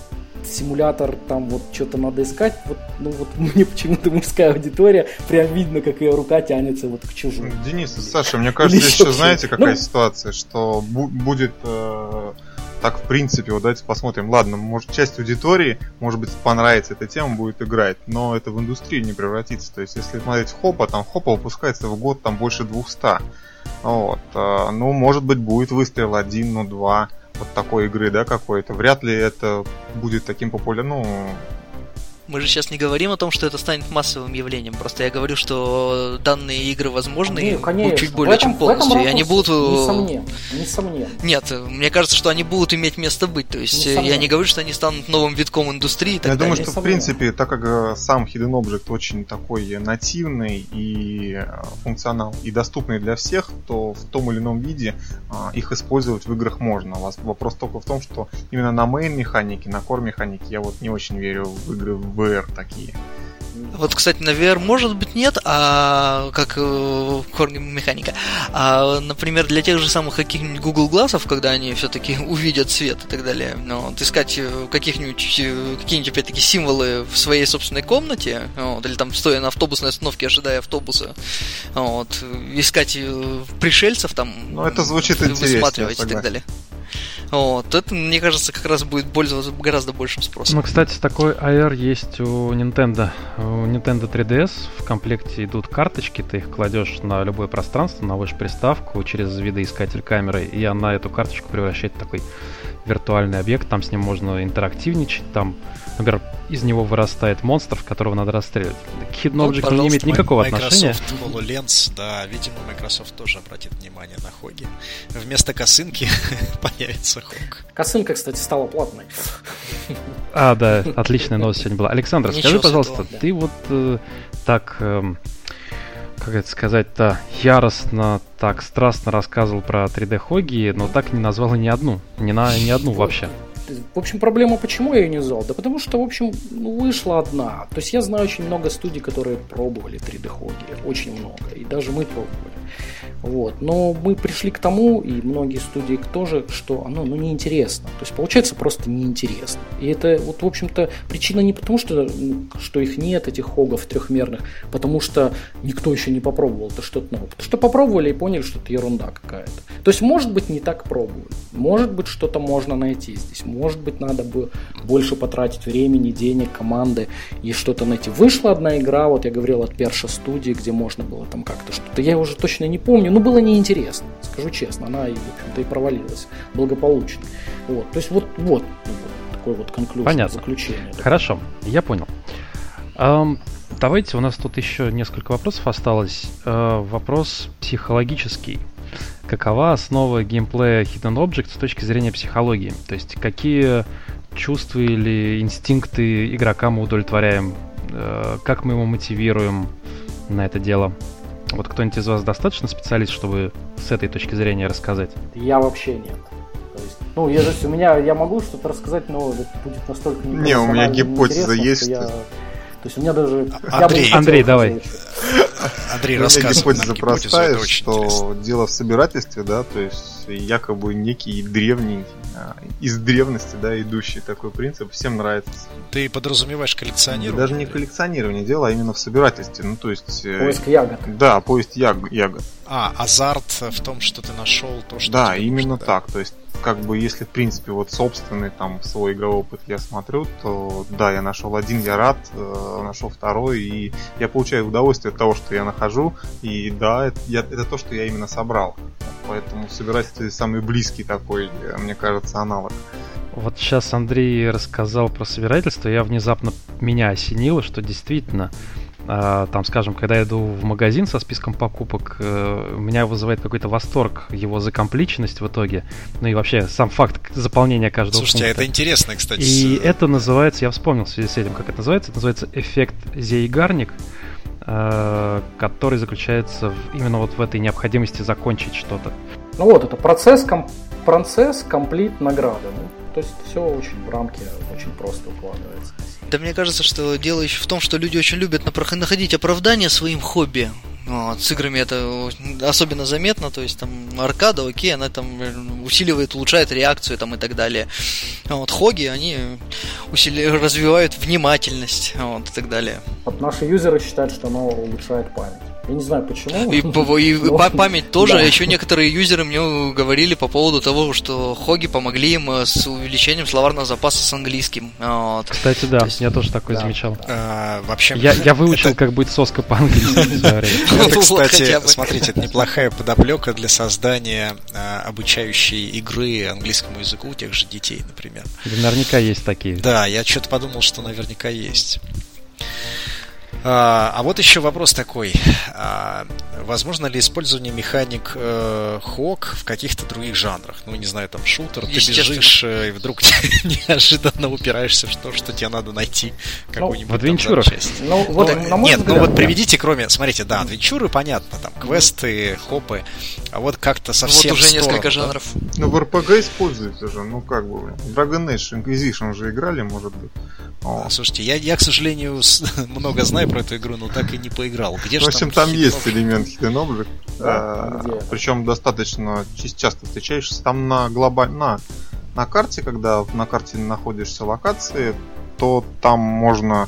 симулятор, там вот что-то надо искать, вот, ну вот мне почему-то мужская аудитория, прям видно, как ее рука тянется вот к чужому. Денис, Саша, мне кажется, Или еще еще знаете, какая Ну- ситуация, что бу- будет э, так в принципе, вот давайте посмотрим. Ладно, может часть аудитории, может быть, понравится эта тема, будет играть, но это в индустрию не превратится. То есть, если смотреть хопа, там хопа выпускается в год там больше 200. Вот. э, ну, может быть, будет выстрел один, ну, два вот такой игры, да, какой-то. Вряд ли это будет таким популярным, ну, Мы же сейчас не говорим о том, что это станет массовым явлением. Просто я говорю, что данные игры возможны ну, конечно. чуть более этом, чем полностью. и они будут... Несомненно, несомненно. Нет, мне кажется, что они будут иметь место быть. То есть несомненно. я не говорю, что они станут новым витком индустрии. Я далее. думаю, что в принципе, так как сам Hidden Object очень такой нативный и функционал и доступный для всех, то в том или ином виде их использовать в играх можно. У вас вопрос только в том, что именно на main механике, на core механике я вот не очень верю в игры в VR такие. Вот, кстати, на VR может быть нет, а как э, механика. А, например, для тех же самых каких-нибудь Google глазов, когда они все-таки увидят свет и так далее, ну, вот, искать э, каких-нибудь э, какие-нибудь опять-таки символы в своей собственной комнате, вот, или там стоя на автобусной остановке, ожидая автобуса, вот, искать пришельцев там, ну, это звучит интересно, и так далее. Вот, это, мне кажется, как раз будет пользоваться гораздо большим спросом. Ну, кстати, такой AR есть у Nintendo. У Nintendo 3DS в комплекте идут карточки, ты их кладешь на любое пространство, наводишь приставку через видоискатель камеры, и она эту карточку превращает в такой виртуальный объект, там с ним можно интерактивничать, там, например, из него вырастает монстр, которого надо расстреливать. Hidden ну, Object не имеет никакого Microsoft отношения. HoloLens, да, видимо, Microsoft тоже обратит внимание на хоги. Вместо косынки появится хог. Косынка, кстати, стала платной. А, да, отличная новость сегодня была. Александр, скажи, пожалуйста, ты вот э, так... Э, как это сказать-то, яростно, так страстно рассказывал про 3D-хоги, но так не назвал и ни одну. Ни, на, ни одну вообще. В общем, проблема, почему я ее не назвал? Да потому что, в общем, ну, вышла одна. То есть я знаю очень много студий, которые пробовали 3D-хоги. Очень много. И даже мы пробовали. Вот. Но мы пришли к тому, и многие студии тоже, что оно ну, неинтересно. То есть получается просто неинтересно. И это, вот, в общем-то, причина не потому, что, что их нет, этих хогов трехмерных, потому что никто еще не попробовал это что-то новое. Потому что попробовали и поняли, что это ерунда какая-то. То есть, может быть, не так пробовали. Может быть, что-то можно найти здесь. Может быть, надо бы больше потратить времени, денег, команды и что-то найти. Вышла одна игра, вот я говорил от Перша студии, где можно было там как-то что-то. Я уже точно не помню, ну, было неинтересно, скажу честно. Она, в общем-то, и провалилась благополучно. Вот, то есть вот, вот, вот такой вот конклюзия, Понятно. заключение. Хорошо, я понял. Um, давайте, у нас тут еще несколько вопросов осталось. Uh, вопрос психологический. Какова основа геймплея Hidden Object с точки зрения психологии? То есть какие чувства или инстинкты игрока мы удовлетворяем? Uh, как мы его мотивируем на это дело? Вот кто-нибудь из вас достаточно специалист, чтобы с этой точки зрения рассказать? Я вообще нет. То есть, ну, я, то есть у меня, я могу что-то рассказать, но это будет настолько Не, у меня гипотеза есть. Я, то есть у меня даже... Андрей, я Андрей давай. Андрей, рассказывай. Гипотеза простая, что дело в собирательстве, да, то есть якобы некий древний а, из древности, да, идущий такой принцип, всем нравится. Ты подразумеваешь коллекционирование? Даже не коллекционирование дело, а именно в собирательстве. Ну, то есть... Э, поиск ягод. Да, поиск ягод. А, азарт в том, что ты нашел то, что Да, именно нужно, так. Да? То есть, как бы, если, в принципе, вот собственный там свой игровой опыт я смотрю, то да, я нашел один, я рад, э, нашел второй, и я получаю удовольствие от того, что я нахожу, и да, это, я, это то, что я именно собрал. Поэтому собирательство самый близкий такой, э, мне кажется, аналог. Вот сейчас Андрей рассказал про собирательство, я внезапно меня осенило, что действительно там, скажем, когда я иду в магазин со списком покупок, э, меня вызывает какой-то восторг его закомпличенность в итоге. Ну и вообще сам факт заполнения каждого Слушайте, а пункта. это интересно, кстати. И это называется, я вспомнил в связи с этим, как это называется, это называется эффект Зейгарник, э, который заключается в, именно вот в этой необходимости закончить что-то. Ну вот, это процесс, ком, процесс комплит награды. Ну, то есть все очень в рамки, очень просто укладывается. Да мне кажется, что дело еще в том, что люди очень любят находить оправдание своим хобби. Вот, с играми это особенно заметно, то есть там аркада, окей, она там усиливает, улучшает реакцию там и так далее. Вот хоги, они усили... развивают внимательность вот, и так далее. Вот наши юзеры считают, что оно улучшает память. Я не знаю почему. И, и но... память тоже. Да. Еще некоторые юзеры мне говорили по поводу того, что хоги помогли им э, с увеличением словарного запаса с английским. Вот. Кстати, да, есть... я тоже такое да. замечал. А, вообще, я, я выучил, это... как будет соска по-английски. Это, кстати, смотрите, это неплохая подоплека для создания а, обучающей игры английскому языку у тех же детей, например. Наверняка есть такие. Да, я что-то подумал, что наверняка есть. А, а вот еще вопрос такой. А, возможно ли использование механик э, хок в каких-то других жанрах? Ну, не знаю, там шутер, ты бежишь э, и вдруг неожиданно упираешься в то, что тебе надо найти ну, какую-нибудь ну, там часть. Ну, вот, ну, на нет, взгляд, ну вот приведите, кроме, смотрите, да, адвенчуры, понятно, там квесты, хопы, а вот как-то совсем Вот уже сторону, несколько да? жанров. Ну, в RPG используется же, ну как бы, Dragon Age, Inquisition уже играли, может быть. О. Слушайте, я, я, к сожалению, много знаю про эту игру, но так и не поиграл. Где в общем, там, там есть элемент Hidden Object. Да, а, причем достаточно часто встречаешься. Там на глобаль... на, на карте, когда на карте находишься локации, то там можно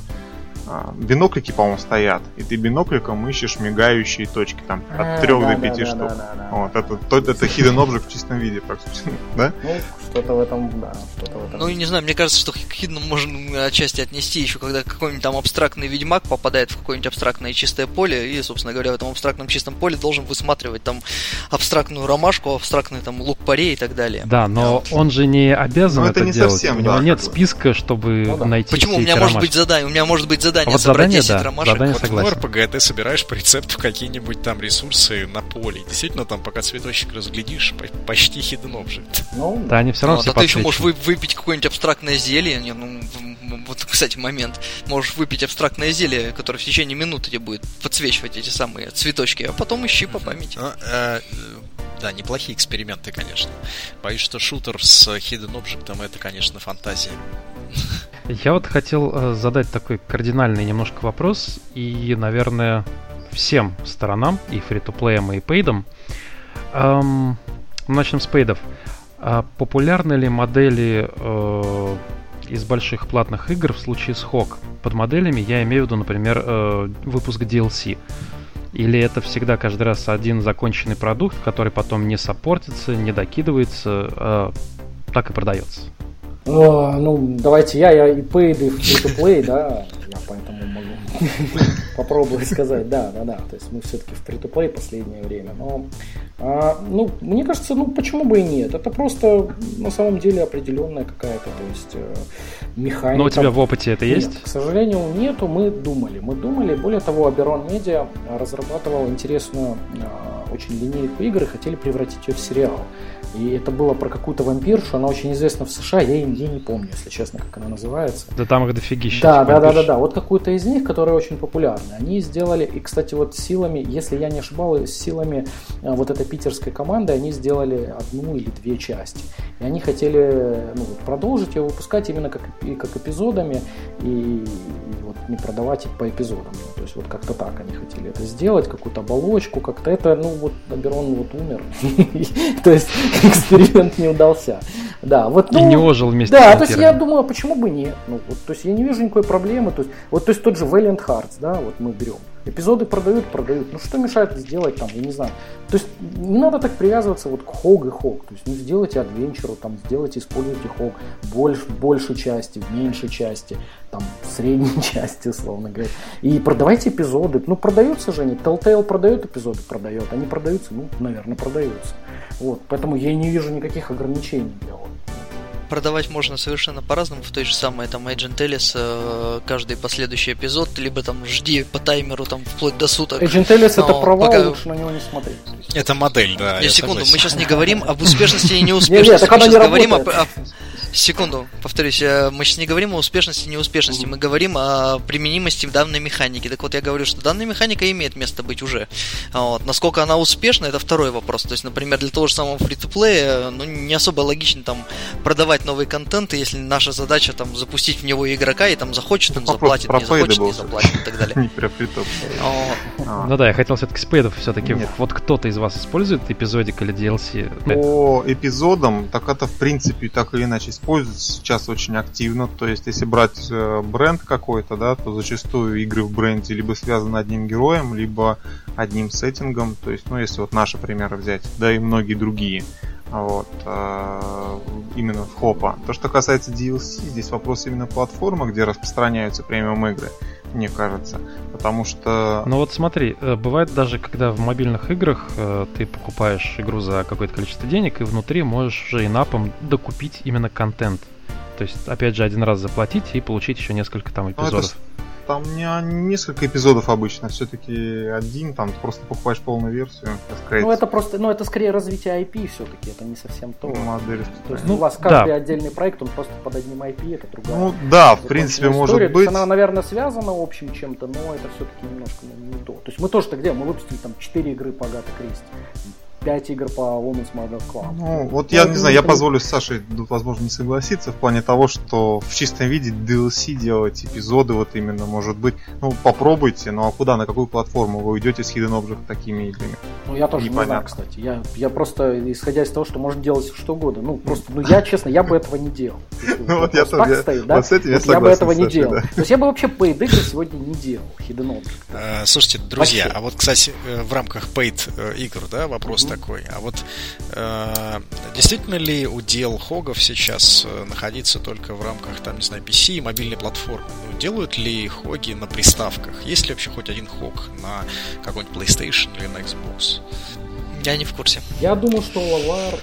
а, биноклики, по-моему, стоят, и ты бинокликом ищешь мигающие точки, там, от 3 до 5 штук. Вот, это, то, это hidden object в чистом виде, практически, да? Ну, что-то в этом, да, что-то в этом. Ну, не знаю, мне кажется, что к hidden можно отчасти отнести еще, когда какой-нибудь там абстрактный ведьмак попадает в какое-нибудь абстрактное чистое поле, и, собственно говоря, в этом абстрактном чистом поле должен высматривать там абстрактную ромашку, абстрактный там лук парей и так далее. Да, но он же не обязан но это, это не делать. Совсем, у него да, нет списка, чтобы ну, да. найти Почему? У меня может быть задание, у меня может быть задание а вот собрать задание, 10 да, ромашек. Задание вот согласен. в RPG ты собираешь по рецепту какие-нибудь там ресурсы на поле. Действительно, там, пока цветочек разглядишь, почти hidden object. Ну, да, они все равно ну, все а ты еще можешь вы, выпить какое-нибудь абстрактное зелье. Не, ну, вот, кстати, момент. Можешь выпить абстрактное зелье, которое в течение минуты тебе будет подсвечивать эти самые цветочки, а потом ищи по памяти. Ну, э, да, неплохие эксперименты, конечно. Боюсь, что шутер с Hidden Object это, конечно, фантазия. Я вот хотел э, задать такой кардинальный немножко вопрос, и, наверное, всем сторонам, и фри-то-плеям, и пейдам. Эм, начнем с пейдов. А популярны ли модели э, из больших платных игр в случае с Хок? Под моделями я имею в виду, например, э, выпуск DLC. Или это всегда каждый раз один законченный продукт, который потом не саппортится, не докидывается, э, так и продается? О, ну, давайте я, я и paid, и free-to-play, да, попробовать сказать, да, да, да, то есть мы все-таки в free-to-play последнее время, но, а, ну, мне кажется, ну, почему бы и нет, это просто на самом деле определенная какая-то, то есть э, механика. Но у тебя в опыте это есть? Нет, к сожалению, нету, мы думали, мы думали, более того, Aberon Media разрабатывал интересную а, очень линейку игр и хотели превратить ее в сериал. И это было про какую-то вампиршу, она очень известна в США, я, я не помню, если честно, как она называется. Да там их дофигища. Да, да, да, да, да. Вот какую-то из них, которая очень популярна. Они сделали, и, кстати, вот силами, если я не ошибаюсь, силами э, вот этой питерской команды, они сделали одну или две части. И они хотели ну, продолжить ее выпускать именно как, как эпизодами и, и вот не продавать их по эпизодам. То есть вот как-то так они хотели это сделать, какую-то оболочку, как-то это, ну вот Аберон вот умер. То есть эксперимент не удался. Да, вот, ну, и не ожил вместе Да, то есть я думаю, а почему бы нет? Ну, вот, то есть я не вижу никакой проблемы. То есть, вот, то есть тот же Valiant Hearts, да, вот мы берем. Эпизоды продают, продают. Ну что мешает сделать там, я не знаю. То есть не надо так привязываться вот к хог и хог. То есть ну, сделайте адвенчуру, там сделайте, используйте хог больше, в большей части, в меньшей части, там в средней части, условно говоря. И продавайте эпизоды. Ну продаются же они. Telltale продает эпизоды, продает. Они продаются, ну, наверное, продаются. Вот. Поэтому я не вижу никаких ограничений для вот продавать можно совершенно по-разному. В той же самой там Agent Ellis э, каждый последующий эпизод, либо там жди по таймеру там вплоть до суток. Agent Ellis это провал, пока... лучше на него не смотреть. Это модель, да. Не, секунду, мы сейчас не говорим об успешности и неуспешности. Мы сейчас говорим о Секунду, повторюсь, э, мы сейчас не говорим о успешности и неуспешности, мы говорим о применимости данной механики. Так вот, я говорю, что данная механика имеет место быть уже. Вот. Насколько она успешна, это второй вопрос. То есть, например, для того же самого free-to-play, ну, не особо логично там продавать новый контент, если наша задача там запустить в него игрока, и там захочет, он заплатит, не захочет, не заплатит и так далее. А. Ну да, я хотел все-таки спейдов все-таки. Вот кто-то из вас использует эпизодик или DLC? По эпизодам, так это в принципе так или иначе используется сейчас очень активно. То есть, если брать э, бренд какой-то, да, то зачастую игры в бренде либо связаны одним героем, либо одним сеттингом. То есть, ну, если вот наши примеры взять, да и многие другие. Вот, э, именно в хопа. То, что касается DLC, здесь вопрос именно платформы, где распространяются премиум игры мне кажется. Потому что... Ну вот смотри, э, бывает даже, когда в мобильных играх э, ты покупаешь игру за какое-то количество денег, и внутри можешь уже инапом докупить именно контент. То есть, опять же, один раз заплатить и получить еще несколько там эпизодов. Ну, это там не несколько эпизодов обычно, все-таки один, там ты просто покупаешь полную версию. Ну это просто, ну это скорее развитие IP все-таки, это не совсем то. Модель. То есть ну, у вас каждый да. отдельный проект, он просто под одним IP, это другая. Ну да, в принципе, история. может быть. Она, наверное, связана общим чем-то, но это все-таки немножко не то. То есть мы тоже так делаем, мы выпустили там 4 игры по Агата Кристи 5 игр по Women's Mother Club. Ну, вот я, я не знаю, я позволю Саше, возможно, не согласиться в плане того, что в чистом виде DLC делать эпизоды вот именно, может быть, ну, попробуйте, ну а куда, на какую платформу вы уйдете с Hidden Object такими играми? Ну, я тоже Непонятно. не знаю, кстати. Я, я просто, исходя из того, что можно делать что угодно, ну, просто, ну, я, честно, я бы этого не делал. Ну, вот я тоже, стоит, да? вот с этим я согласен, Я бы этого не делал. То есть я бы вообще paid игры сегодня не делал, Hidden Object. Э, слушайте, друзья, а вот, кстати, э, в рамках paid э, игр, да, вопрос такой. А вот э, действительно ли удел хогов сейчас э, находиться только в рамках, там, не знаю, PC и мобильной платформы? Ну, делают ли хоги на приставках? Есть ли вообще хоть один хог на какой-нибудь PlayStation или на Xbox? Я не в курсе. Я думаю, что Лавар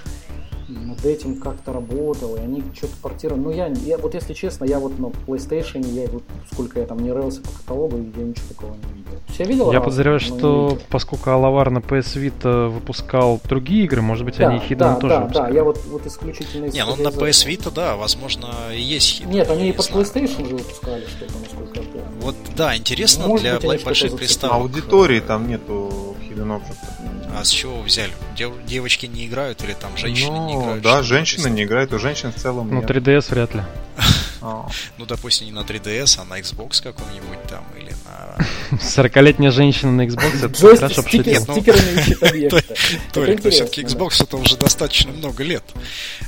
над этим как-то работал, и они что-то портировали. Ну, я, я, вот если честно, я вот на PlayStation, я вот сколько я там не рылся по каталогу, я ничего такого не видел. Я видел. Я подозреваю, что поскольку Алавар на PS Vita выпускал другие игры, может быть, да, они Hidden да, тоже да, выпускали. Да, я вот, вот исключительно Не, ну на PS Vita, да, возможно, и есть Hidden. Нет, они и под PlayStation же выпускали что-то, насколько я помню. Вот, да, интересно может для быть, больших приставок. Аудитории там нету Hidden Object. А с чего взяли? Дев, девочки не играют или там женщины ну, не играют? Да, женщины не играют, у женщин в целом Ну, 3DS вряд ли. Ну, допустим, не на 3DS, а на Xbox каком-нибудь там или на... 40-летняя женщина на Xbox, это хорошо пошутил. Ну, стикерами ищет объекта. Толик, все-таки Xbox это уже достаточно много лет.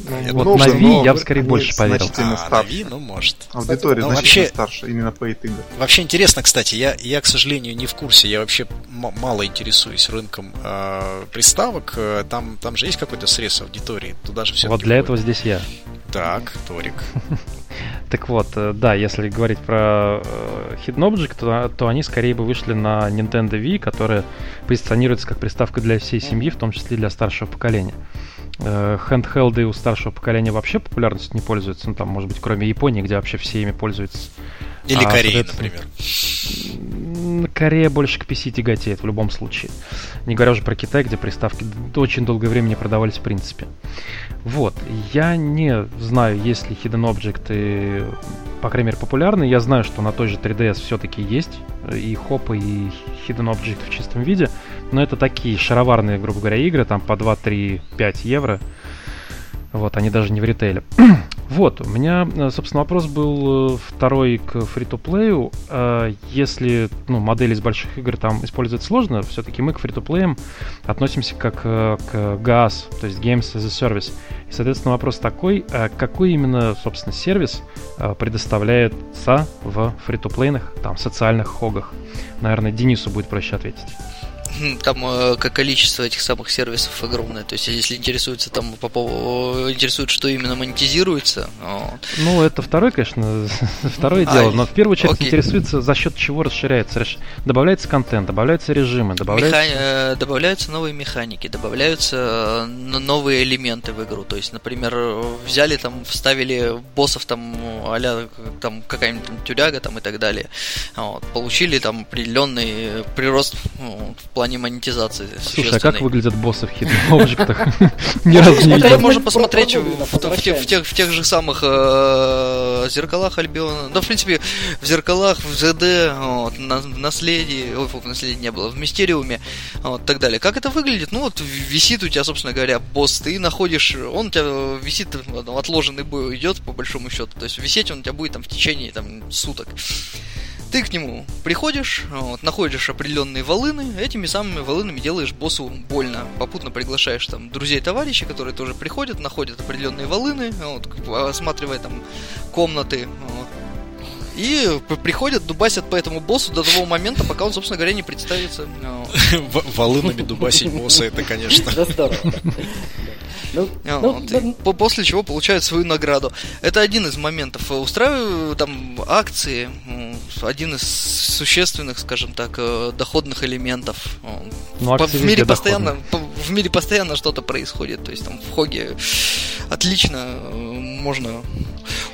Ну, вот на Wii я бы скорее больше поверил. А, на Wii, ну, может. Аудитория значительно старше, именно по игр. Вообще интересно, кстати, я, я, к сожалению, не в курсе, я вообще мало интересуюсь рынком э, приставок. Там, там же есть какой-то срез аудитории, туда же все Вот для этого здесь я. Так, Торик. Так вот, э, да, если говорить про э, Hidden Object, то, то они скорее бы вышли на Nintendo Wii, которая позиционируется как приставка для всей семьи, в том числе для старшего поколения. Хендхелды у старшего поколения вообще популярностью не пользуются, ну там, может быть, кроме Японии, где вообще все ими пользуются. Или а, Кореи, например. Корея больше к PC тяготеет в любом случае. Не говоря уже про Китай, где приставки очень долгое время не продавались в принципе. Вот. Я не знаю, есть ли Hidden Object, по крайней мере, популярны. Я знаю, что на той же 3DS все-таки есть и хопы, и Hidden Object в чистом виде. Но это такие шароварные, грубо говоря, игры, там по 2, 3, 5 евро. Вот, они даже не в ритейле. вот, у меня, э, собственно, вопрос был э, второй к фри-то-плею. Э, если ну, модели из больших игр там использовать сложно, все-таки мы к фри-то-плеям относимся как к GAS, то есть Games as a Service. И, соответственно, вопрос такой, какой именно, собственно, сервис предоставляется в фри-то-плейных, там, социальных хогах? Наверное, Денису будет проще ответить. Там э, количество этих самых сервисов огромное. То есть, если интересуется там по поводу интересует, что именно монетизируется. Вот. Ну, это второе, конечно, второе а, дело. Но в первую очередь окей. интересуется, за счет чего расширяется. Добавляется контент, добавляются режимы, добавляются... Меха... Э, добавляются новые механики, добавляются э, новые элементы в игру. То есть, например, взяли там, вставили боссов там, а там какая-нибудь там тюряга там и так далее. Вот. Получили там определенный прирост ну, в плане плане монетизации. Слушай, а как выглядят боссы в Hidden Object? Ни разу не видел. Можно посмотреть в тех же самых э, зеркалах Альбиона. Да, в принципе, в зеркалах, в ЗД, в наследии, ой, в наследии не было, в Мистериуме, вот, так далее. Как это выглядит? Ну, вот висит у тебя, собственно говоря, босс, ты находишь, он у тебя висит, отложенный бой идет, по большому счету. То есть висеть он у тебя будет там в течение там, суток. Ты к нему приходишь, вот, находишь определенные волыны, этими самыми волынами делаешь боссу больно. Попутно приглашаешь там друзей товарищей, которые тоже приходят, находят определенные волыны, вот, осматривая там комнаты, вот, и приходят, дубасят по этому боссу до того момента, пока он, собственно говоря, не представится. Волынами дубасить босса, это, конечно. Да, здорово. Ну, ну, ну, после чего получают свою награду. Это один из моментов. Устраиваю там акции, один из существенных, скажем так, э, доходных элементов. Ну, в мире постоянно, в мире постоянно что-то происходит. То есть там в Хоге отлично э, можно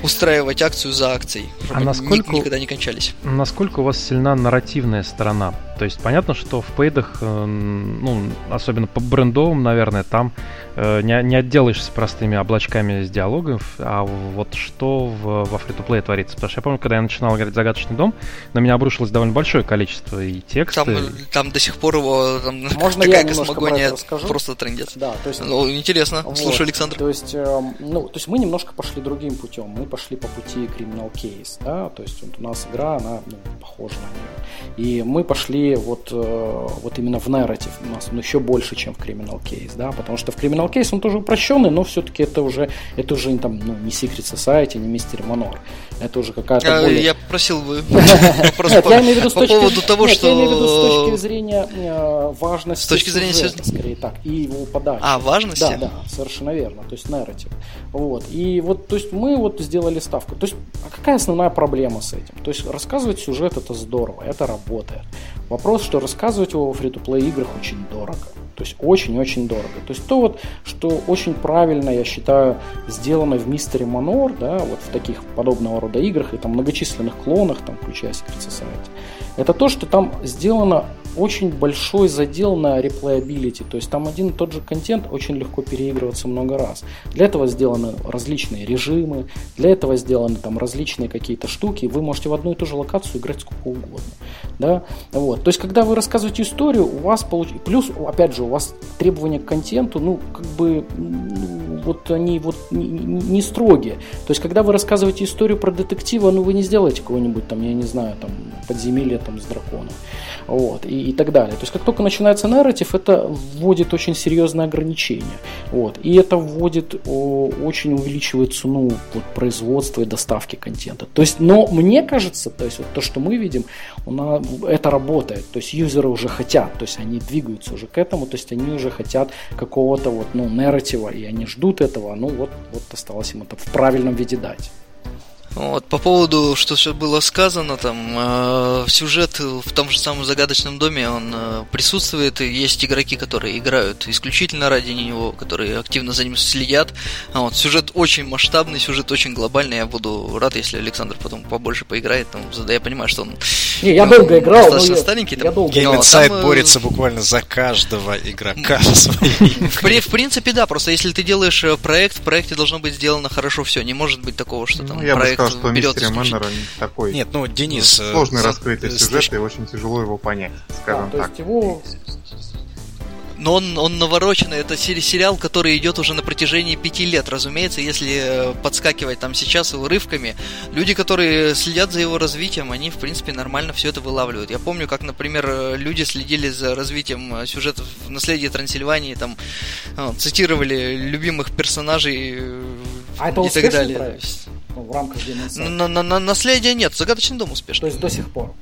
устраивать акцию за акцией, а насколько, никогда не кончались. Насколько у вас сильна нарративная сторона? То есть понятно, что в пейдах, э, ну, особенно по брендовым, наверное, там э, не, не отделаешься простыми облачками с диалогов, а вот что в, во play творится? Потому что я помню, когда я начинал играть «Загадочный дом», на меня обрушилось довольно большое количество и текста. Там, и... там до сих пор его там, Можно такая я космогония просто трендец. Да, то есть... Ну, интересно, вот, слушай, Александр. То есть, э, ну, то есть мы немножко пошли другим путем. Мы пошли по пути Criminal Case, да, то есть вот у нас игра, она ну, похожа на нее. И мы пошли вот, э, вот именно в нарратив. У нас он еще больше, чем в Criminal Case, да, потому что в Criminal Case он тоже упрощенный, но все-таки это уже, это уже там, ну, не Secret Society, не Мистер Манор. Это уже какая-то а, более... Я просил бы я имею в виду с точки... поводу того, что... я имею в виду с точки зрения э, важности С точки зрения скорее так, и его подачи. А, важности? Да, да, совершенно верно, то есть нарратив. Вот, и вот, то есть мы вот сделали ставку. То есть, а какая основная проблема с этим? То есть рассказывать сюжет это здорово, это работает. Вопрос, что рассказывать его в фри-то-плей играх очень дорого. То есть очень-очень дорого. То есть то вот, что очень правильно, я считаю, сделано в Мистере Манор, да, вот в таких подобного рода играх и там многочисленных клонах, там, включая Secret Society, это то, что там сделано очень большой задел на реплеабилити, то есть там один и тот же контент очень легко переигрываться много раз. Для этого сделаны различные режимы, для этого сделаны там различные какие-то штуки, вы можете в одну и ту же локацию играть сколько угодно. Да? Вот. То есть, когда вы рассказываете историю, у вас получ... плюс, опять же, у вас требования к контенту, ну, как бы, ну, вот они вот не, не строгие. То есть, когда вы рассказываете историю про детектива, ну, вы не сделаете кого-нибудь там, я не знаю, там, подземелье там с драконом вот, и, и так далее. То есть как только начинается нарратив, это вводит очень серьезные ограничения. Вот, и это вводит, о, очень увеличивает цену вот, производства и доставки контента. То есть, но мне кажется, то есть вот то, что мы видим, у нас, это работает. То есть юзеры уже хотят, то есть они двигаются уже к этому, то есть они уже хотят какого-то вот, ну, нарратива, и они ждут этого, ну вот, вот осталось им это в правильном виде дать. Вот, по поводу, что все было сказано, там, э, сюжет в том же самом загадочном доме, он э, присутствует, и есть игроки, которые играют исключительно ради него, которые активно за ним следят. А вот, сюжет очень масштабный, сюжет очень глобальный, я буду рад, если Александр потом побольше поиграет, там, я понимаю, что он не, я долго ну, играл, достаточно я, старенький. Там, я долго Game Insight там, борется буквально за каждого игрока в, в принципе, да, просто если ты делаешь э, проект, в проекте должно быть сделано хорошо все, не может быть такого, что там ну, проект что Мистери Мэннер такой Нет, ну, Денис... Э, сложный раскрытый сюжет, и очень тяжело его понять, скажем да, так. То есть его но он, он навороченный, это сериал, который идет уже на протяжении пяти лет, разумеется, если э, подскакивать там сейчас урывками. Люди, которые следят за его развитием, они, в принципе, нормально все это вылавливают. Я помню, как, например, э, люди следили за развитием сюжетов в «Наследии Трансильвании», там, цитировали любимых персонажей а это и так далее. Проект? ну, в рамках Game на, на, на, Наследия нет, Загадочный дом успешный. То есть до сих пор.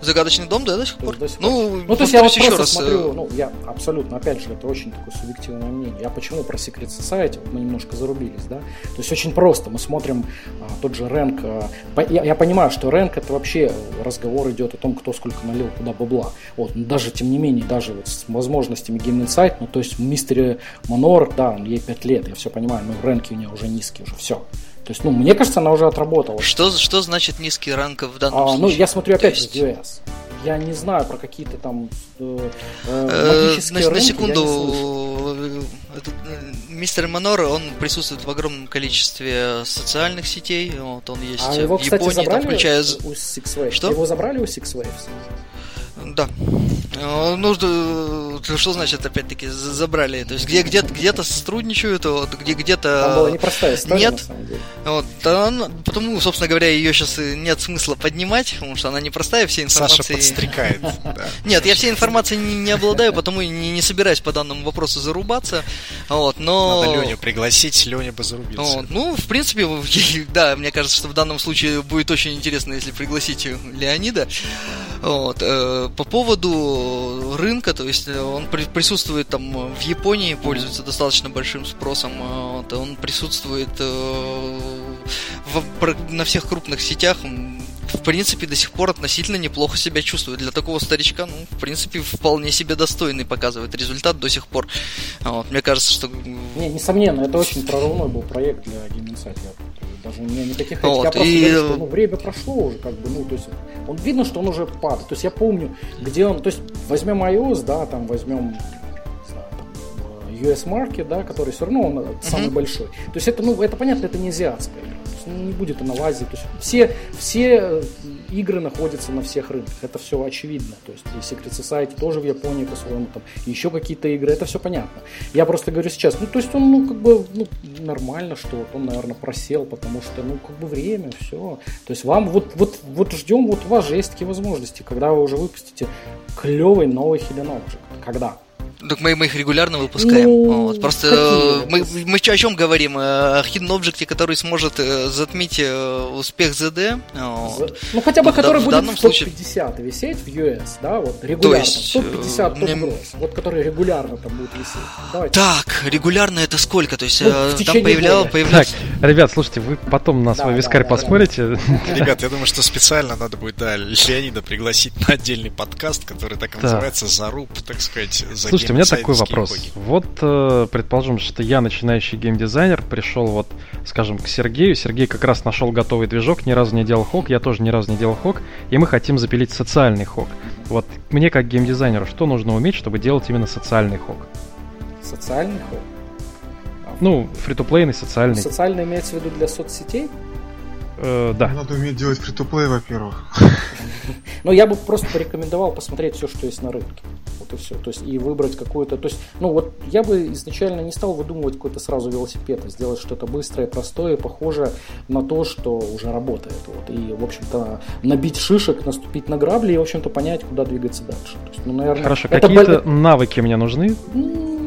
Загадочный дом, да, до сих пор. До сих пор. Ну, ну, то есть я вот еще просто раз... смотрю, э, ну, я абсолютно, опять же, это очень такое субъективное мнение. Я почему про Secret Society, вот мы немножко зарубились, да? То есть очень просто, мы смотрим а, тот же рэнк, а, я, я понимаю, что рэнк это вообще разговор идет о том, кто сколько налил куда бабла. Вот, но даже, тем не менее, даже вот с возможностями Game Insight, ну, то есть Мистер Манор, да, он ей 5 лет, я все понимаю, но рэнки у нее уже низкие, уже все. То есть, ну, мне кажется, она уже отработала. Что, что значит низкий ранг в данном а, случае? Ну, я смотрю опять же есть... Я не знаю про какие-то там э, э магические на, рынки, на секунду, этот, мистер Манор, он присутствует в огромном количестве социальных сетей. Вот он есть а его, в кстати, Японии, забрали там, включая... у Six Waves? Что? Его забрали у Six Waves? Да. Ну, что значит, опять-таки, забрали? То есть, где, где, где-то сотрудничают, вот, где, где-то... Там была непростая история, Нет. на самом деле. Вот, она, потому, собственно говоря, ее сейчас нет смысла поднимать, потому что она непростая, все информации... Саша подстрекает. Нет, я всей информацией не, не обладаю, потому и не, не собираюсь по данному вопросу зарубаться. Вот, но... Надо Леню пригласить, Леня бы зарубился. Вот, ну, в принципе, да, мне кажется, что в данном случае будет очень интересно, если пригласить Леонида. Вот, э, по поводу рынка, то есть э, он при, присутствует там в Японии, пользуется достаточно большим спросом, э, вот, он присутствует э, в, на всех крупных сетях, в принципе, до сих пор относительно неплохо себя чувствует. Для такого старичка, ну, в принципе, вполне себе достойный показывает результат до сих пор. Вот, мне кажется, что... Не, несомненно, это очень прорывной был проект для Game Insight. Даже не никаких вот, я просто и... говорю, что ну, время прошло уже, как бы, ну, то есть он видно, что он уже падает. То есть я помню, где он, то есть возьмем iOS, да, там возьмем US Market, да, который все равно он mm-hmm. самый большой. То есть это, ну, это понятно, это не азиатская ну, не будет она в Азии. То есть все, все э, игры находятся на всех рынках. Это все очевидно. То есть и Secret Society тоже в Японии по-своему, там еще какие-то игры, это все понятно. Я просто говорю сейчас, ну, то есть он, ну, как бы, ну, нормально, что он, наверное, просел, потому что, ну, как бы время, все. То есть вам вот, вот, вот ждем, вот у вас же есть такие возможности, когда вы уже выпустите клевый новый Hidden Object. Когда? Так мы, мы их регулярно выпускаем. Ну, вот. Просто э, мы, мы о чем говорим? О Hidden Object, который сможет э, затмить э, успех ZD. Вот. Ну хотя бы, который в, будет в топ-50 случае... висеть в US, да, вот регулярно. топ-50, топ мне... вот который регулярно там будет висеть. Давайте. Так, регулярно это сколько? То есть ну, там появлял, появлялся... Так, ребят, слушайте, вы потом на свой да, вискарь да, поспорите. Да. Ребят, я думаю, что специально надо будет, да, Леонида пригласить на отдельный подкаст, который так называется «Заруб», так сказать, за Слушайте, у меня такой вопрос. Хоги. Вот, э, предположим, что я начинающий геймдизайнер, пришел вот, скажем, к Сергею. Сергей как раз нашел готовый движок, ни разу не делал хок, я тоже ни разу не делал хок, и мы хотим запилить социальный хок. Вот мне как геймдизайнеру что нужно уметь, чтобы делать именно социальный хок? Социальный хок? Ну, фри-то-плейный, социальный. Социальный имеется в виду для соцсетей? Э, да. Надо уметь делать фри-то-плей, во-первых. Ну, я бы просто порекомендовал посмотреть все, что есть на рынке. Вот и все. То есть, и выбрать какую-то... То есть, ну, вот я бы изначально не стал выдумывать какой-то сразу велосипед, а сделать что-то быстрое, простое, похожее на то, что уже работает. Вот. И, в общем-то, набить шишек, наступить на грабли и, в общем-то, понять, куда двигаться дальше. То есть, ну, наверное... Хорошо, какие-то б... навыки мне нужны?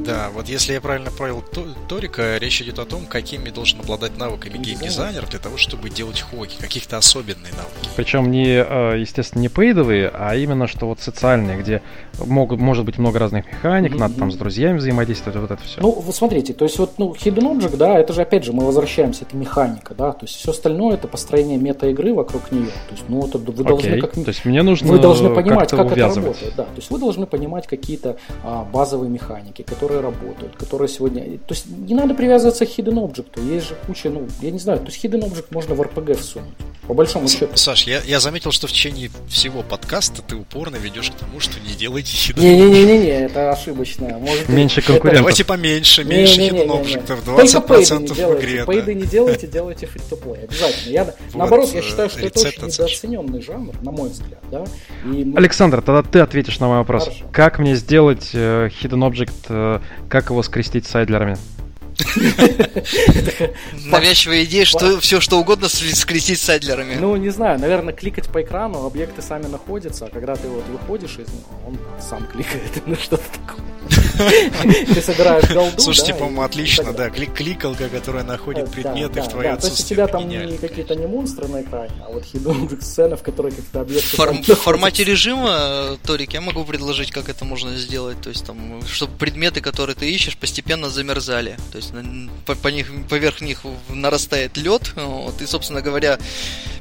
Да, вот если я правильно понял Торика, речь идет о том, какими должен обладать навыками геймдизайнер для того, чтобы делать хоки, каких-то особенные навыки. Причем не, э, естественно, не пейдовые, а именно что вот социальные, где могут, может быть много разных механик, mm-hmm. надо там с друзьями взаимодействовать, вот это все. Ну, вот смотрите, то есть вот, ну, Hidden Object, да, это же, опять же, мы возвращаемся, это механика, да, то есть все остальное это построение мета-игры вокруг нее, то есть, ну, это вы okay. должны как... То есть мне нужно Вы должны понимать, как это работает, да, то есть вы должны понимать какие-то а, базовые механики, которые работают, которые сегодня... То есть не надо привязываться к Hidden Object, есть же куча, ну, я не знаю, то есть Hidden Object можно в RPG всунуть, по большому счету. Саш, я, я заметил, что в течение всего подкаста ты упорно ведешь к тому, что не делайте Hidden Не-не-не, это ошибочно. Может, меньше конкурентов. Давайте поменьше, меньше Hidden Object, 20% в игре. Пейды не делайте, делайте фри то плей Обязательно. Я, наоборот, я считаю, что это очень недооцененный жанр, на мой взгляд. Да? И Александр, тогда ты ответишь на мой вопрос. Хорошо. Как мне сделать э, Hidden Object, э, как его скрестить с айдлерами? Навязчивая идея, что все что угодно скрестить с айдлерами. Ну, не знаю, наверное, кликать по экрану, объекты сами находятся, а когда ты вот выходишь из него, он сам кликает на что-то такое. Ты собираешь голду, Слушайте, по-моему, отлично, да, кликалка, которая находит предметы в твое отсутствие. То есть у тебя там не какие-то не монстры на экране, а вот хидden сцена, в которой как-то объекты... В формате режима, Торик, я могу предложить, как это можно сделать, то есть там, чтобы предметы, которые ты ищешь, постепенно замерзали. То есть по, по них, поверх них нарастает лед, вот, и, собственно говоря,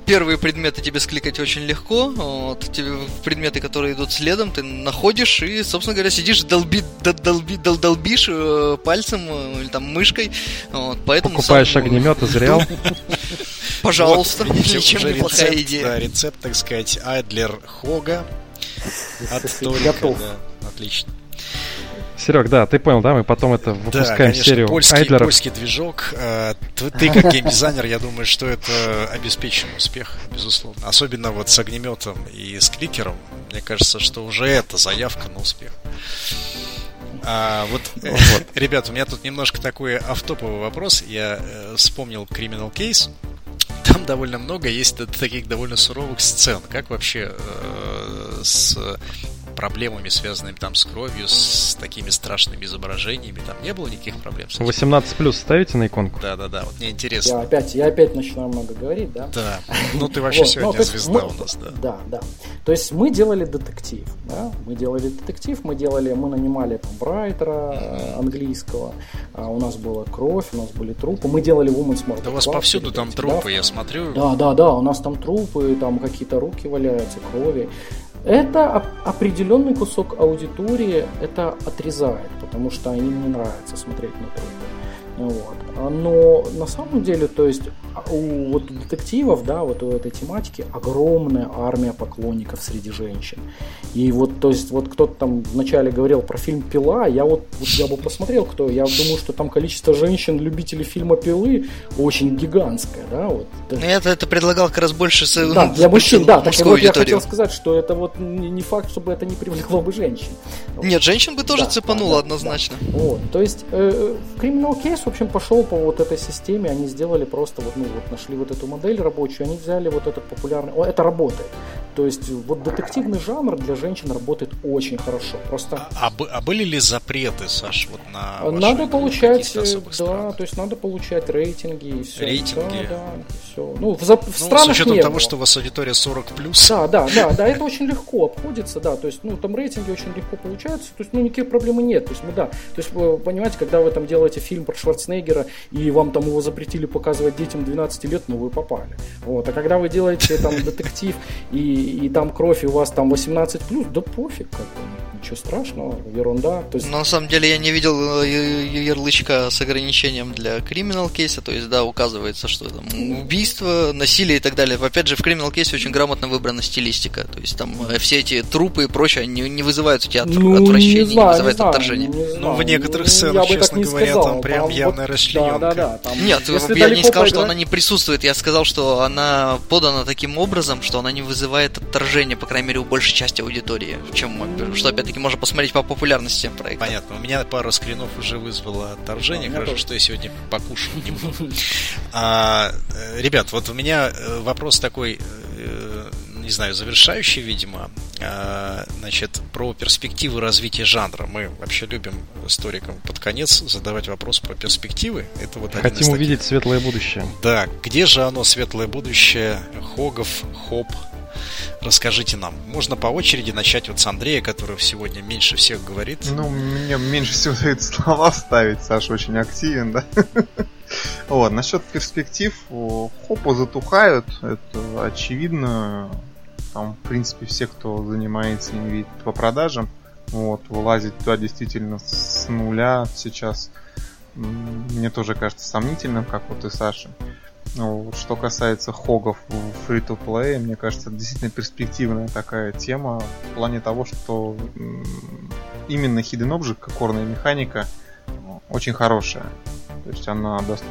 первые предметы тебе скликать очень легко, вот, тебе предметы, которые идут следом, ты находишь и, собственно говоря, сидишь долби, долби, дол, долбишь э, пальцем э, или там мышкой, вот, поэтому... Покупаешь сам... огнемет, зрел. Пожалуйста, ничем не плохая идея. Рецепт, так сказать, Айдлер Хога. От Готов. Отлично. Серег, да, ты понял, да? Мы потом это выпускаем да, конечно, серию польский, Айдлеров. польский движок. Э, ты, ты как геймдизайнер, я думаю, что это обеспеченный успех, безусловно. Особенно вот с огнеметом и с кликером. Мне кажется, что уже это заявка на успех. А, вот, э, вот, ребят, у меня тут немножко такой автоповый вопрос. Я э, вспомнил Criminal Case. Там довольно много есть таких довольно суровых сцен. Как вообще э, с проблемами, связанными там с кровью, с такими страшными изображениями, там не было никаких проблем с этим? 18 плюс ставите на иконку? Да, да, да, вот мне интересно. Я опять, я опять начинаю много говорить, да? Да, ну ты вообще сегодня звезда у нас, да. Да, да. То есть мы делали детектив, да, мы делали детектив, мы делали, мы нанимали там Брайтера английского, а у нас была кровь, у нас были трупы, мы делали Woman's Market. Да у вас повсюду там трупы, я смотрю. Да, да, да, у нас там трупы, там какие-то руки валяются, крови. Это определенный кусок аудитории это отрезает, потому что им не нравится смотреть на трупы. Вот. Но на самом деле, то есть у вот детективов, да, вот у этой тематики огромная армия поклонников среди женщин. И вот, то есть, вот кто-то там вначале говорил про фильм «Пила», я вот, вот я бы посмотрел, кто, я думаю, что там количество женщин, любителей фильма «Пилы» очень гигантское, да, вот. Ну, это, это предлагал как раз больше Да, для мужчин, да, так вот я хотел сказать, что это вот не факт, чтобы это не привлекло бы женщин. Нет, женщин бы тоже да, цепануло да, однозначно. Да. Вот, то есть, э, Case, в общем, пошел по вот этой системе, они сделали просто вот, ну, вот нашли вот эту модель рабочую, они взяли вот этот популярный... О, это работает. То есть вот детективный жанр для женщин работает очень хорошо. Просто... А, а, а были ли запреты, Саш, вот на Надо получать, да, странах? то есть надо получать рейтинги и все. Рейтинги? Да, да, все. Ну, в, в ну, странах с учетом того, было. что у вас аудитория 40 плюс. Да, да, да, да, это очень легко обходится, да, то есть, ну, там рейтинги очень легко получаются, то есть, ну, никаких проблем нет, то есть, ну, да, то есть, понимаете, когда вы там делаете фильм про Шварценеггера, и вам там его запретили показывать детям 12 лет, ну, вы попали. Вот, а когда вы делаете там детектив, и, и там кровь, и у вас там 18 плюс, да пофиг, как бы ничего страшного, ерунда. То есть... Но на самом деле я не видел э, ярлычка с ограничением для криминал кейса, то есть, да, указывается, что там убийство, насилие и так далее. Опять же, в криминал кейсе очень грамотно выбрана стилистика, то есть там э, все эти трупы и прочее не, не вызывают у тебя ну, отвращения, не, знаю, не вызывают не отторжения. Не знаю, ну, в некоторых ну, сценах, честно говоря, сказал. там прям там явная вот, расчлененка. Да, да, да, там, Нет, я не сказал, поиграть... что она не присутствует, я сказал, что она подана таким образом, что она не вызывает отторжения, по крайней мере, у большей части аудитории, чем, что опять опять-таки можно посмотреть по популярности проекта. Понятно. У меня пару скринов уже вызвало отторжение. Хорошо, что я сегодня покушал немного. А, э, ребят, вот у меня э, вопрос такой, э, не знаю, завершающий, видимо. А, значит, про перспективы развития жанра. Мы вообще любим историкам под конец задавать вопрос про перспективы. Это вот Хотим увидеть светлое будущее. Да, где же оно, светлое будущее? Хогов, Хоп, Расскажите нам. Можно по очереди начать вот с Андрея, который сегодня меньше всех говорит. Ну, мне меньше всего дают слова ставить, Саша очень активен, да? Вот, насчет перспектив, хопы затухают, это очевидно. Там, в принципе, все, кто занимается видит по продажам. Вот, вылазить туда действительно с нуля сейчас мне тоже кажется сомнительным, как вот и Саша. Ну, что касается хогов в free-to-play, мне кажется, действительно перспективная такая тема в плане того, что именно Hidden Object, корная механика, очень хорошая. То есть она доступ...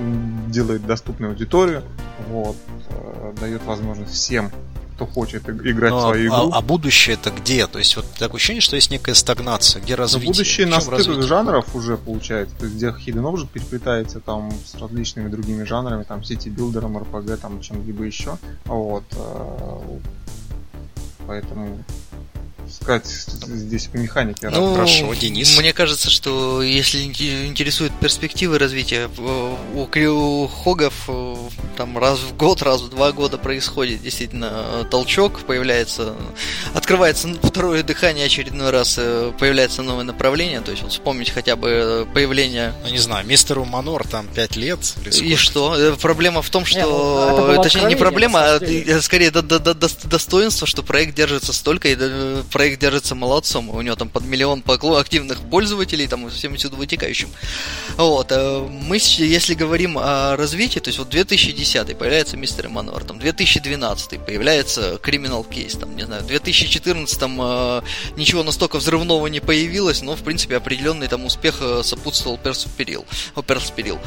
делает доступную аудиторию, вот, э, дает возможность всем кто хочет играть Но, свою игру. А, а будущее это где? То есть вот такое ощущение, что есть некая стагнация, где развитие? Но будущее на стык жанров уже получается, то есть где Hidden Object переплетается там с различными другими жанрами, там сити-билдером, RPG, там чем-либо еще. Вот. Э, поэтому сказать здесь по механике. Ну, Хорошо, Денис. Мне кажется, что если интересует перспективы развития, у, у Хогов э, там раз в год, раз в два года происходит действительно толчок, появляется, открывается второе дыхание очередной раз, э, появляется новое направление, то есть вот вспомнить хотя бы появление... Ну, не знаю, мистеру Манор там пять лет. И что? Э, проблема в том, что... Не, ну, точнее, не проблема, а скорее до, до, до, достоинство, что проект держится столько, и проект держится молодцом, у него там под миллион активных пользователей, там, всем отсюда вытекающим. Вот, э, мы, если говорим о развитии, то есть вот 2010 появляется Мистер Мануар, там, 2012 появляется Criminal Case, там, не знаю, в 2014 э, ничего настолько взрывного не появилось, но, в принципе, определенный там успех э, сопутствовал Персперил. Персперил.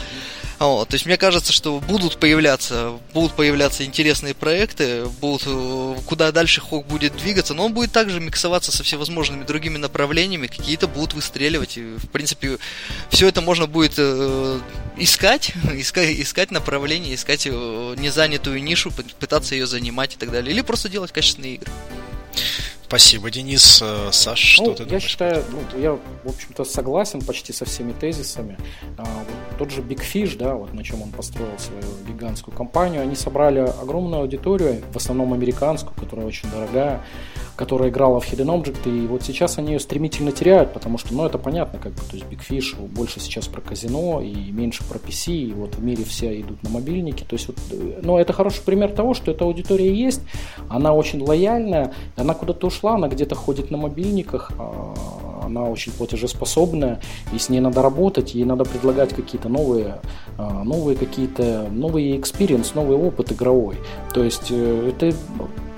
Вот, то есть мне кажется, что будут появляться, будут появляться интересные проекты, будут, куда дальше Хок будет двигаться, но он будет также миксоваться со всевозможными другими направлениями, какие-то будут выстреливать. И, в принципе, все это можно будет э, искать, искать, искать направление, искать э, незанятую нишу, пытаться ее занимать и так далее. Или просто делать качественные игры. Спасибо, Денис. Э, Саш, ну, что ты я думаешь? Считаю, ну, я, в общем-то, согласен почти со всеми тезисами. А, вот тот же Big Fish, да, вот на чем он построил свою гигантскую компанию, они собрали огромную аудиторию, в основном американскую, которая очень дорогая, которая играла в Hidden Object, и вот сейчас они ее стремительно теряют, потому что, ну, это понятно, как бы, то есть Big Fish больше сейчас про казино и меньше про PC, и вот в мире все идут на мобильники, то есть вот, но это хороший пример того, что эта аудитория есть, она очень лояльная, она куда-то ушла, она где-то ходит на мобильниках, а, она очень платежеспособная, и с ней надо работать, ей надо предлагать какие-то новые, а, новые какие-то, новый experience, новый опыт игровой. То есть э, это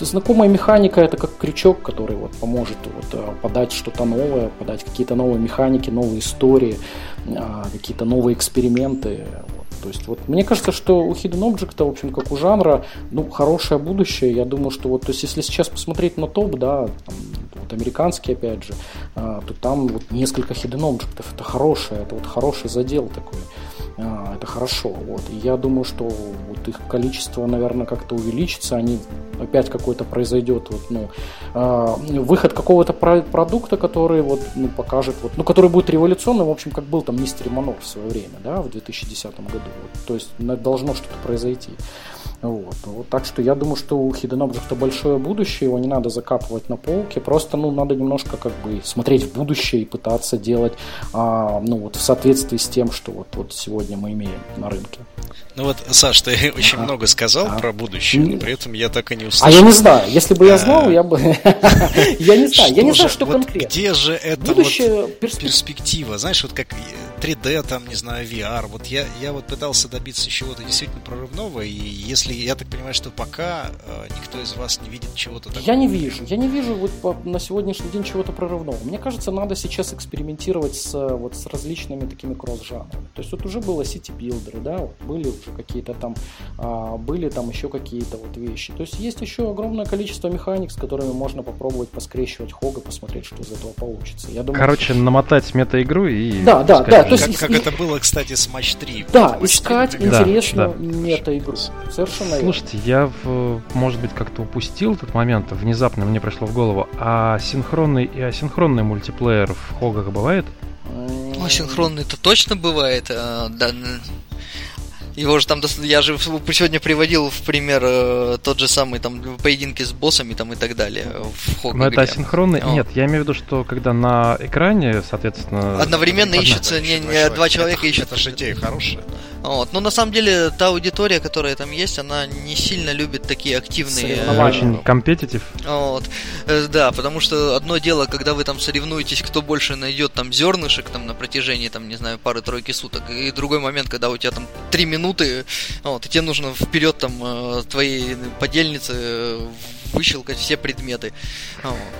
знакомая механика, это как крючок, который вот поможет вот, э, подать что-то новое, подать какие-то новые механики, новые истории, а, какие-то новые эксперименты. То есть вот мне кажется, что у Hidden Object, в общем, как у жанра, ну, хорошее будущее. Я думаю, что вот, то есть если сейчас посмотреть на топ, да, там, вот американский, опять же, а, то там вот несколько Hidden Object. Это хорошее, это вот хороший задел такой. А, это хорошо. Вот. И я думаю, что вот их количество, наверное, как-то увеличится. Они опять какой-то произойдет вот, ну, э, выход какого-то про- продукта, который вот, ну, покажет, вот, ну, который будет революционным, в общем, как был там Мистер Манор в свое время, да, в 2010 году. Вот, то есть должно что-то произойти. Вот. вот. Так что я думаю, что у Hidden Object большое будущее, его не надо закапывать на полке, просто ну, надо немножко как бы смотреть в будущее и пытаться делать а, ну, вот, в соответствии с тем, что вот, вот сегодня мы имеем на рынке. Ну вот, Саш, ты очень ага. много сказал ага. про будущее, но при этом я так и не услышал. А я не знаю, если бы я знал, я бы... Я не знаю, я не знаю, что конкретно. Где же это перспектива? Знаешь, вот как 3D, там, не знаю, VR. Вот я, вот пытался добиться чего-то действительно прорывного, и если, я так понимаю, что пока э, никто из вас не видит чего-то такого. Я не вижу, я не вижу вот на сегодняшний день чего-то прорывного. Мне кажется, надо сейчас экспериментировать с, вот, с различными такими кросс-жанрами. То есть вот уже было сити-билдеры, да, вот были уже какие-то там, а, были там еще какие-то вот вещи. То есть есть еще огромное количество механик, с которыми можно попробовать поскрещивать хога, посмотреть, что из этого получится. Я думаю, Короче, намотать мета-игру и... Да, да, да то есть, как, как это было, кстати, с Матч 3. Да, вот, искать 3, интересную да, мета-игру. Совершенно Слушайте, я, в, может быть, как-то упустил этот момент, внезапно мне пришло в голову, а синхронный и асинхронный мультиплеер в Хогах бывает? Ну, синхронный-то точно бывает. А, да, его же там, я же сегодня приводил в пример э, тот же самый там поединки с боссами там и так далее в Хог Но это асинхронный? О. Нет, я имею в виду, что когда на экране, соответственно... Одновременно ищется, не, не, два человека ищут. Это же идея хорошая. Вот. Но на самом деле та аудитория, которая там есть, она не сильно любит такие активные... Очень компетитив. Вот. Э, да, потому что одно дело, когда вы там соревнуетесь, кто больше найдет там зернышек там на протяжении, там, не знаю, пары-тройки суток, и другой момент, когда у тебя там три минуты вот, и тебе нужно вперед там э, твоей подельницы э, выщелкать все предметы.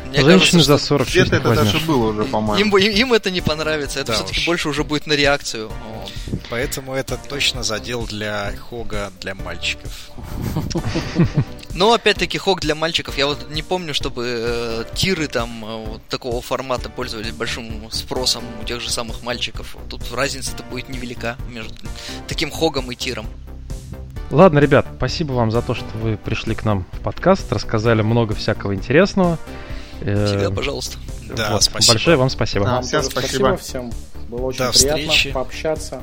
Мне Женщины кажется, за 40 Где-то это даже было уже, по-моему. Им, им, это не понравится, это да все-таки уж. больше уже будет на реакцию. Поэтому это точно задел для Хога для мальчиков. Но опять-таки хок для мальчиков, я вот не помню, чтобы э, тиры там э, вот такого формата пользовались большим спросом у тех же самых мальчиков. Тут разница-то будет невелика между таким хогом и тиром. Ладно, ребят, спасибо вам за то, что вы пришли к нам в подкаст, рассказали много всякого интересного. Всегда, пожалуйста. Да, вот. спасибо. Большое вам спасибо. Да, всем спасибо. спасибо всем. Было очень До приятно встречи. пообщаться.